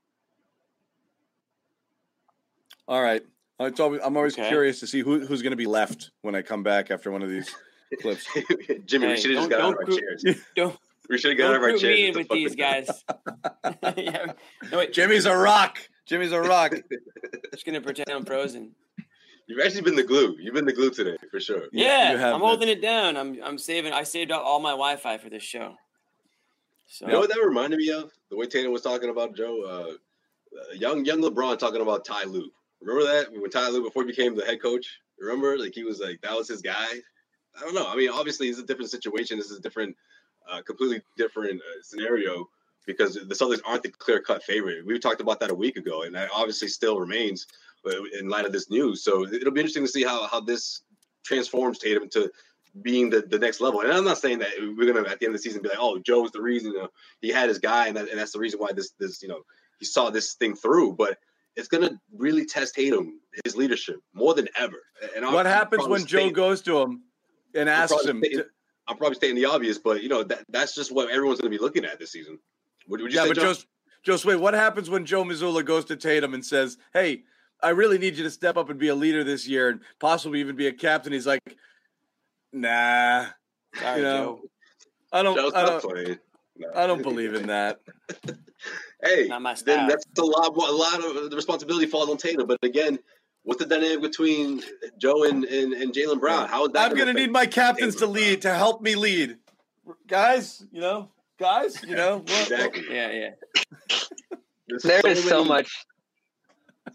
All right. It's always, I'm always okay. curious to see who, who's going to be left when I come back after one of these clips. Jimmy, hey, we should have just got out of our chairs. Don't, we should have got out of our chairs. Me with these guys. yeah. no, wait. Jimmy's a rock. Jimmy's a rock. just going to pretend I'm frozen. You've actually been the glue. You've been the glue today for sure. Yeah, I'm holding it down. I'm I'm saving. I saved up all my Wi-Fi for this show. So. You know what that reminded me of? The way Tatum was talking about Joe, uh, uh young young LeBron talking about Ty Lue. Remember that when Ty Lue before he became the head coach? Remember, like he was like that was his guy. I don't know. I mean, obviously, it's a different situation. This is a different, uh, completely different uh, scenario because the Celtics aren't the clear cut favorite. We talked about that a week ago, and that obviously still remains uh, in light of this news. So it'll be interesting to see how how this transforms Tatum into being the, the next level. And I'm not saying that we're gonna at the end of the season be like, oh, Joe's the reason you know, he had his guy, and, that, and that's the reason why this this you know he saw this thing through. But it's going to really test Tatum, his leadership, more than ever. And what happens when Joe goes to him and asks him? Stating, to, I'm probably stating the obvious, but you know that that's just what everyone's going to be looking at this season. Would, would you yeah, say, but Joe? Just, wait. What happens when Joe Mazzulla goes to Tatum and says, "Hey, I really need you to step up and be a leader this year, and possibly even be a captain"? He's like, "Nah, Sorry, you know, Joe. I don't, I don't, no. I don't believe in that." hey, then that's a lot. A lot of the responsibility falls on Tatum. But again, what's the dynamic between Joe and and, and Jaylen Brown? How is that? I'm going to need my captains to lead to help me lead, guys. You know, guys. You know, exactly. yeah, yeah. There's there so is many, so much.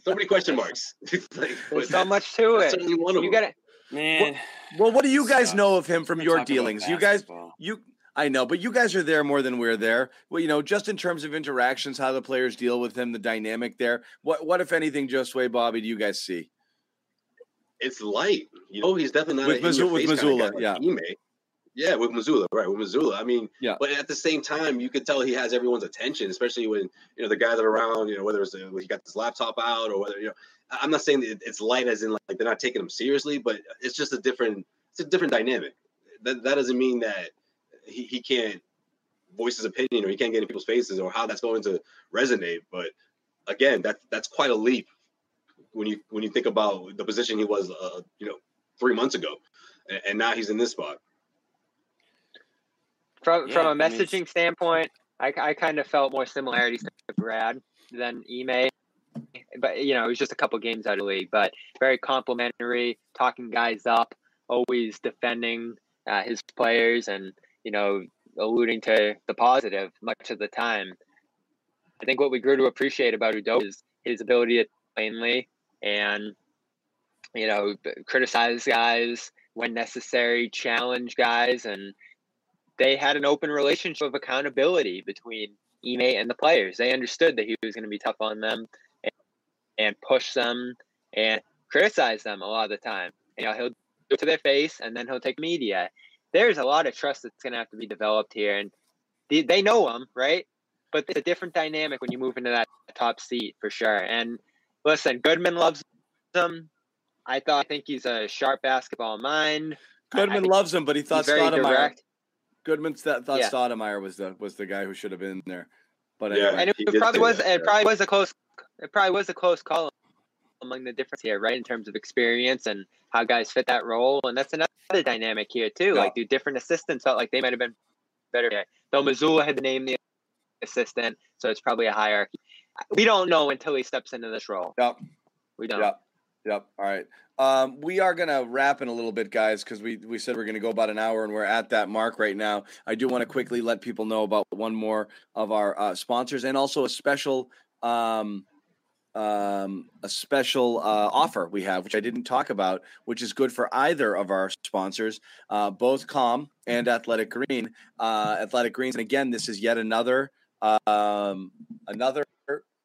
So many question marks. like, There's so much to it. You got it. Man. Well, well, what do you guys know of him from your dealings? You guys, you I know, but you guys are there more than we're there. Well, you know, just in terms of interactions, how the players deal with him, the dynamic there. What, what if anything, Josue Bobby, do you guys see? It's light. You know, he's definitely not with, Mazzulla, with Mazzulla, yeah. Like yeah, with Mazzulla, right? With Mazzulla, I mean, yeah. But at the same time, you could tell he has everyone's attention, especially when you know the guys that are around. You know, whether it's uh, he got his laptop out or whether you know. I'm not saying it's light as in like they're not taking him seriously, but it's just a different. It's a different dynamic. That that doesn't mean that he, he can't voice his opinion or he can't get in people's faces or how that's going to resonate. But again, that that's quite a leap when you when you think about the position he was, uh, you know, three months ago, and, and, now he's in this spot. From yeah, from a messaging I mean, standpoint, I, I kind of felt more similarities to Brad than Ime. But you know, it was just a couple games out of the league, but very complimentary, talking guys up, always defending uh, his players, and you know, alluding to the positive much of the time. I think what we grew to appreciate about Udo is his ability to plainly and, you know, criticize guys when necessary, challenge guys, and they had an open relationship of accountability between Ime and the players. They understood that he was going to be tough on them and, and push them and criticize them a lot of the time. You know, he'll do it to their face and then he'll take media there's a lot of trust that's going to have to be developed here. And they, they know him, right? But it's a different dynamic when you move into that top seat for sure. And listen, Goodman loves him. I thought I think he's a sharp basketball mind. Goodman think loves him, but he thought He's Stoudamire. direct. Goodman th- thought Yeah. Stoudamire was the was the guy who should have been there. But Yeah. anyway, And it, it probably was that, it yeah. probably was a close it probably was a close call among the difference here, right? In terms of experience and how guys fit that role. And that's another dynamic here too. Yeah. Like do different assistants felt like they might have been better. here. Though Mazzulla had named the assistant, so it's probably a hierarchy. We don't know until he steps into this role. Yep. We don't. Yep. Yep. All right. Um, we are gonna wrap in a little bit, guys, because we we said we are gonna go about an hour, and we're at that mark right now. I do want to quickly let people know about one more of our uh, sponsors, and also a special um, um, a special uh, offer we have, which I didn't talk about, which is good for either of our sponsors, uh, both Calm and Athletic Green. Uh, Athletic Greens, and again, this is yet another um, another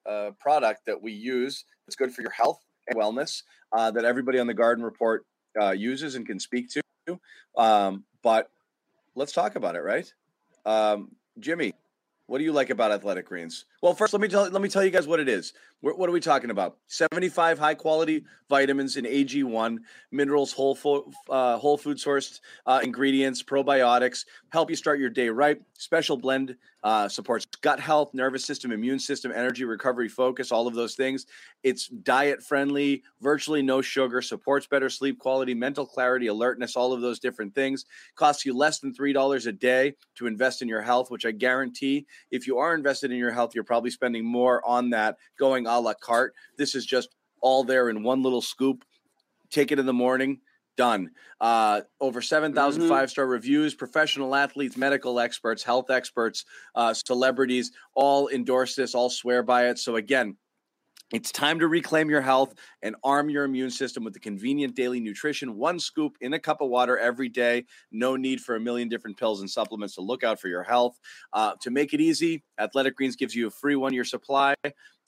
uh, product that we use that's good for your health and wellness uh, that everybody on the Garden Report uh, uses and can speak to. Um, but let's talk about it, right? Um, Jimmy, what do you like about Athletic Greens? Well, first, let me tell let me tell you guys what it is. What, what are we talking about? Seventy five high quality vitamins in AG one, minerals, whole fo- uh, whole food sourced uh, ingredients, probiotics, help you start your day right. Special blend uh, supports gut health, nervous system, immune system, energy, recovery, focus, all of those things. It's diet friendly, virtually no sugar, supports better sleep quality, mental clarity, alertness, all of those different things. Costs you less than $3 a day to invest in your health, which I guarantee if you are invested in your health, you're probably spending more on that going a la carte. This is just all there in one little scoop. Take it in the morning. Done. Uh, over 7,000 Mhm. five star reviews, professional athletes, medical experts, health experts, uh, celebrities all endorse this, all swear by it. So, again, it's time to reclaim your health and arm your immune system with the convenient daily nutrition. One scoop in a cup of water every day. No need for a million different pills and supplements to look out for your health. Uh, to make it easy, Athletic Greens gives you a free one year supply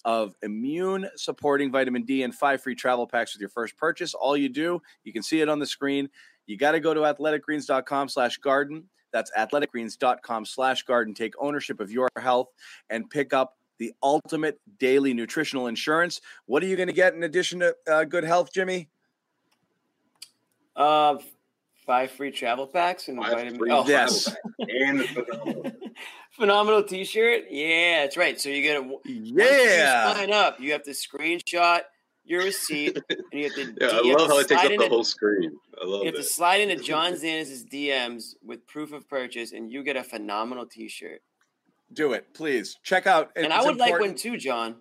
of immune supporting vitamin D and five free travel packs with your first purchase. All you do, you can see it on the screen. You got to go to athleticgreens.com slash garden. That's athleticgreens.com slash garden. Take ownership of your health and pick up the ultimate daily nutritional insurance. What are you going to get in addition to uh, good health, Jimmy? Uh, five free travel packs and Five vitamin. oh, Yes. and phenomenal. phenomenal T-shirt. Yeah, that's right. So you get a Yeah. sign up. You have to screenshot your receipt, and you have to. Yeah, I love how it takes up the whole screen. I love You have to slide into John Zannis' DMs with proof of purchase, and you get a phenomenal T-shirt. Do it, please. Check out. And I would like important- one too, John.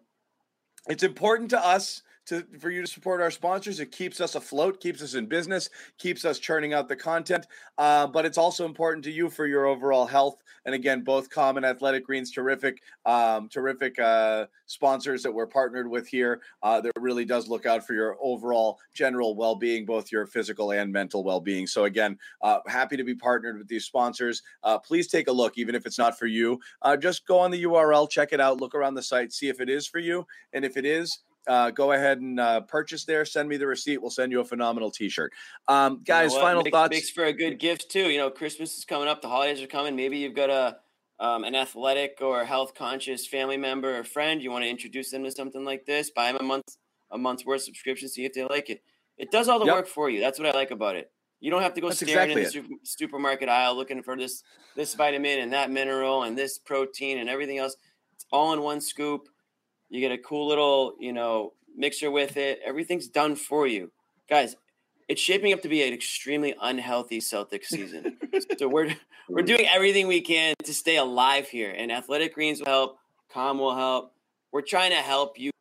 It's important to us to for you to support our sponsors. It keeps us afloat, keeps us in business, keeps us churning out the content. Uh, but it's also important to you for your overall health. And again, both Calm and Athletic Greens, terrific, um, terrific uh, sponsors that we're partnered with here. Uh, that really does look out for your overall general well-being, both your physical and mental well-being. So again, uh, happy to be partnered with these sponsors. Uh, please take a look, even if it's not for you. Uh, just go on the URL, check it out, look around the site, see if it is for you, and if it is, uh, go ahead and uh, purchase there. Send me the receipt. We'll send you a phenomenal T-shirt. Um, You know guys, final Makes- thoughts. makes for a good gift too. You know, Christmas is coming up. The holidays are coming. Maybe you've got a um, an athletic or health conscious family member or friend. You want to introduce them to something like this. Buy them a month a month's worth subscription. See if they like it. It does all the Yep. work for you. That's what I like about it. You don't have to go That's staring exactly in the super, supermarket aisle looking for this this vitamin and that mineral and this protein and everything else. It's all in one scoop. You get a cool little, you know, mixer with it. Everything's done for you. Guys, it's shaping up to be an extremely unhealthy Celtics season. so we're we're doing everything we can to stay alive here. And Athletic Greens will help, Calm will help. We're trying to help you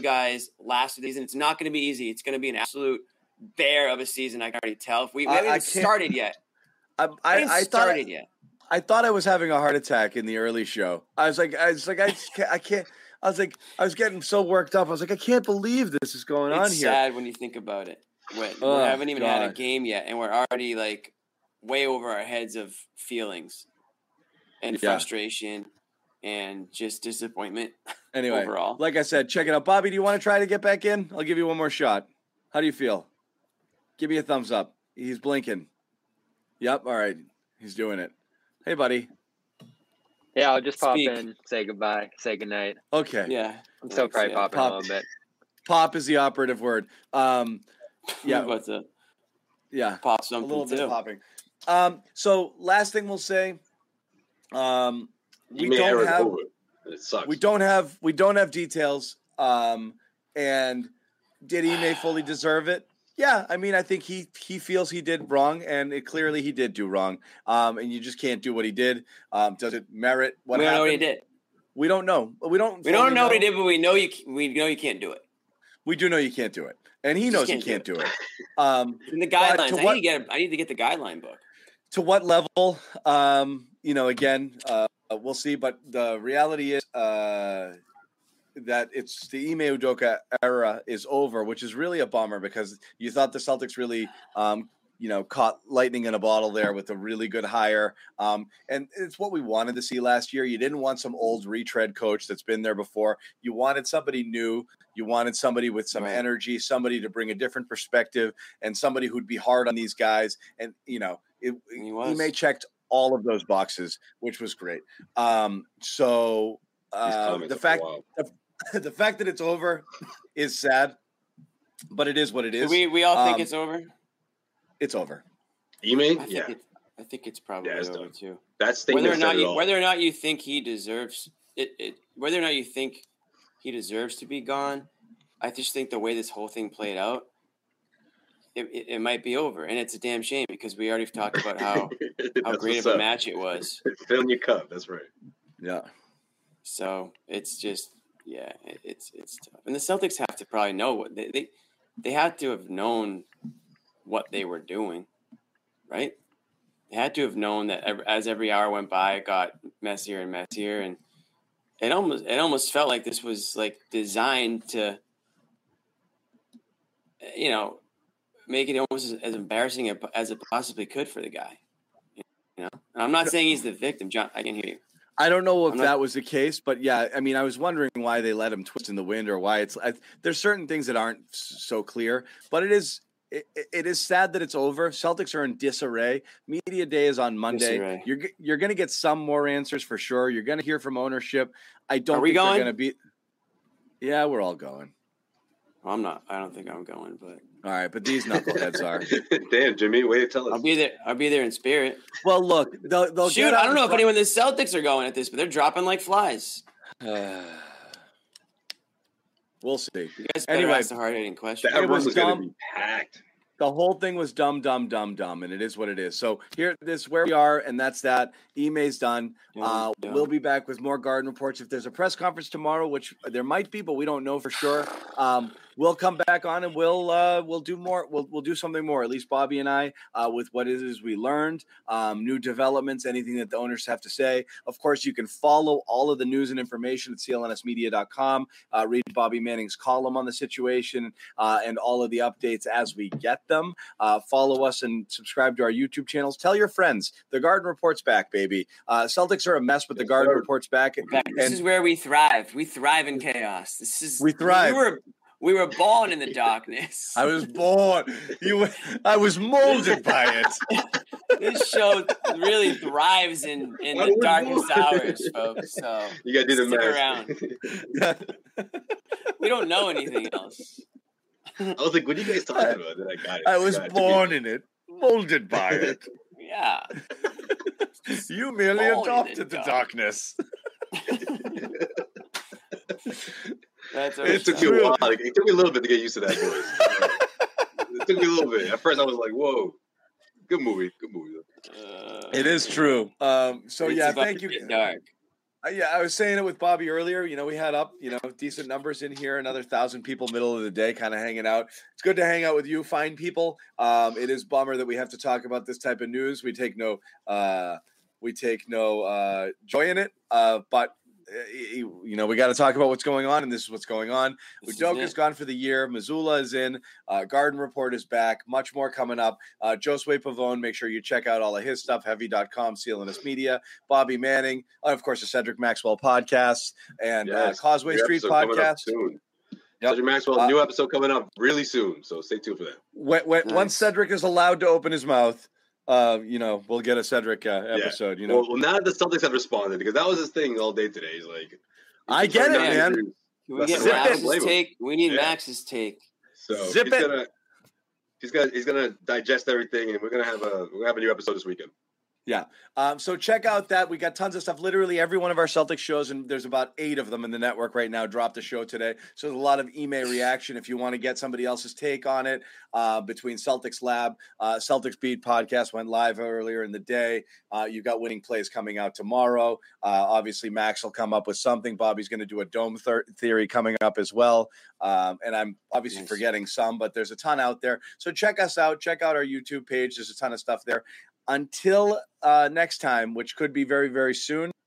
guys last season. It's not going to be easy. It's going to be an absolute bear of a season. I can already tell. If we, we I- haven't I started yet. I, I, I, haven't I thought started yet. I thought I was having a heart attack in the early show. I was like, I was like, I just can't, I can't. I was like, I was getting so worked up. I was like, I can't believe this is going on It's here. sad when you think about it. When, Oh, we haven't even had a game yet, and we're already like way over our heads of feelings and Yeah. frustration and just disappointment. Anyway, overall. like I said, check it out. Bobby, do you want to try to get back in? I'll give you one more shot. How do you feel? Give me a thumbs up. He's blinking. Yep. All right. He's doing it. Hey, buddy. Yeah, I'll just pop Speak. in, say goodbye, say goodnight. Okay. Yeah, I'm still Thanks, probably yeah. popping Pop. a little bit. Pop is the operative word. Um, Yeah. What's up? Yeah, pop something. a something little bit too. of popping. Um, so last thing we'll say, um, we don't is have. It sucks. we don't have we don't have details. Um, and did Ime fully deserve it? Yeah, I mean, I think he he feels he did wrong, and it clearly he did do wrong. Um, and you just can't do what he did. Um, does it merit what we don't happened? know what he did. We don't know. We don't. We don't fully know what he did, but we know you. We know you can't do it. We do know you can't do it, and he You knows just he can't can't do it. Um, In the guidelines, to I need to get. I need to get the guideline book. to what level um you know again uh we'll see but the reality is uh that it's the Ime Udoka era is over which is really a bummer because you thought the Celtics really um you know caught lightning in a bottle there with a really good hire um and it's what we wanted to see last year you didn't want some old retread coach that's been there before you wanted somebody new you wanted somebody with some Right. energy somebody to bring a different perspective and somebody who'd be hard on these guys and you know it, He was. Ime checked all of those boxes, which was great. Um, so uh, the fact wild. the fact that it's over is sad, but it is what it is. We we all think Um, it's over. it's over. Ime, I yeah, I think it's probably it's over done. too. that statement Whether or not you whether or not you think he deserves it, it, whether or not you think he deserves to be gone, I just think the way this whole thing played out, it, it, it might be over, and it's a damn shame because we already talked about how how great of a up. match it was. Fill in your cup. That's right. Yeah. So it's just yeah, it's it's tough. And the Celtics have to probably know what they they, they had to have known what they were doing, right? They had to have known that as every hour went by, it got messier and messier, and it almost it almost felt like this was like designed to, you know, make it almost as, as embarrassing as it possibly could for the guy. You know, and I'm not saying he's the victim, John. I can hear you. I don't know if not- that was the case, but yeah, I mean, I was wondering why they let him twist in the wind or why it's. I, there's certain things that aren't so clear, but it is. It, it is sad that it's over. Celtics are in disarray. Media day is on Monday. Disarray. You're you're going to get some more answers for sure. You're going to hear from ownership. I don't Are we think going? they're going to be. Yeah, we're all going. I'm not. I don't think I'm going, but All right, but these knuckleheads are. Damn, Jimmy, way to tell us. I'll be there. I'll be there in spirit. Well, look, they'll, they'll Shoot, get I don't in know if front- anyone the Celtics are going at this, but they're dropping like flies. we'll see. You guys better Anyway, ask the hard hitting question. that it was was going dumb. to be packed. the whole thing was dumb, dumb, dumb, dumb, and it is what it is. So here, this where we are, and that's that. Ime's done. Uh, Yeah. We'll be back with more garden reports. If there's a press conference tomorrow, which there might be, but we don't know for sure, um, we'll come back on and we'll uh, we'll do more. We'll we'll do something more. At least Bobby and I, uh, with what it is we learned, um, new developments, anything that the owners have to say. Of course, you can follow all of the news and information at clnsmedia.com. Uh, read Bobby Manning's column on the situation uh, and all of the updates as we get them. Uh, follow us and subscribe to our YouTube channels. Tell your friends. The Garden Report's back, baby. Uh, Celtics are a mess, but the Garden. Report's back. Back- This is where we thrive. We thrive in chaos. This is We thrive. We were we were born in the darkness. I was born. You, were- I was molded by it. this show really thrives in in I the darkest born. hours, folks. So You got to do the Stick math. around. we don't know anything else. I was like, what are you guys talking about? Then I got it. I was Got it. born in it, molded by it. Yeah. You merely Born in the adopted the dark. darkness. That's It took me a while. Like, it took me a little bit to get used to that voice. it took me a little bit. At first, I was like, "Whoa, good movie, good movie." uh, It is true. Um, so yeah, thank you. Dark. Uh, yeah, I was saying it with Bobby earlier. You know, we had up, you know, decent numbers in here. Another thousand people, middle of the day, kind of hanging out. It's good to hang out with you, fine people. Um, it is bummer that we have to talk about this type of news. We take no, uh, we take no uh, joy in it. Uh, but you you know, we got to talk about what's going on, and this is what's going on. This is gone for the year. Mazzulla is in. Uh, Garden Report is back. Much more coming up. Uh, Josue Pavon, make sure you check out all of his stuff. Heavy.com, CLNS Media. Bobby Manning, uh, of course, the Cedric Maxwell podcast and uh, Causeway New Street episode coming up podcast. Yep. Cedric Maxwell, Uh, new episode coming up really soon. So stay tuned for that. When, when, Once Cedric is allowed to open his mouth, uh, you know, we'll get a Cedric uh, episode. You know, well, well, now the Celtics have responded, because that was his thing all day today. He's like, I get it, man. Can we get Zip it. Max's take? We need Yeah. Max's take. So Zip he's it. Gonna, he's gonna he's gonna digest everything, and we're gonna have a we're gonna have a new episode this weekend. Yeah. Um, so check out that. We got tons of stuff. Literally every one of our Celtics shows, and there's about eight of them in the network right now, dropped a show today. So there's a lot of Ime reaction if you want to get somebody else's take on it. Uh, between Celtics Lab, uh, Celtics Beat podcast went live earlier in the day. Uh, you've got winning plays coming out tomorrow. Uh, obviously, Max will come up with something. Bobby's going to do a dome theory coming up as well. Um, and I'm obviously Nice. forgetting some, but there's a ton out there. So check us out. Check out our YouTube page. There's a ton of stuff there until uh, next time, which could be very, very soon.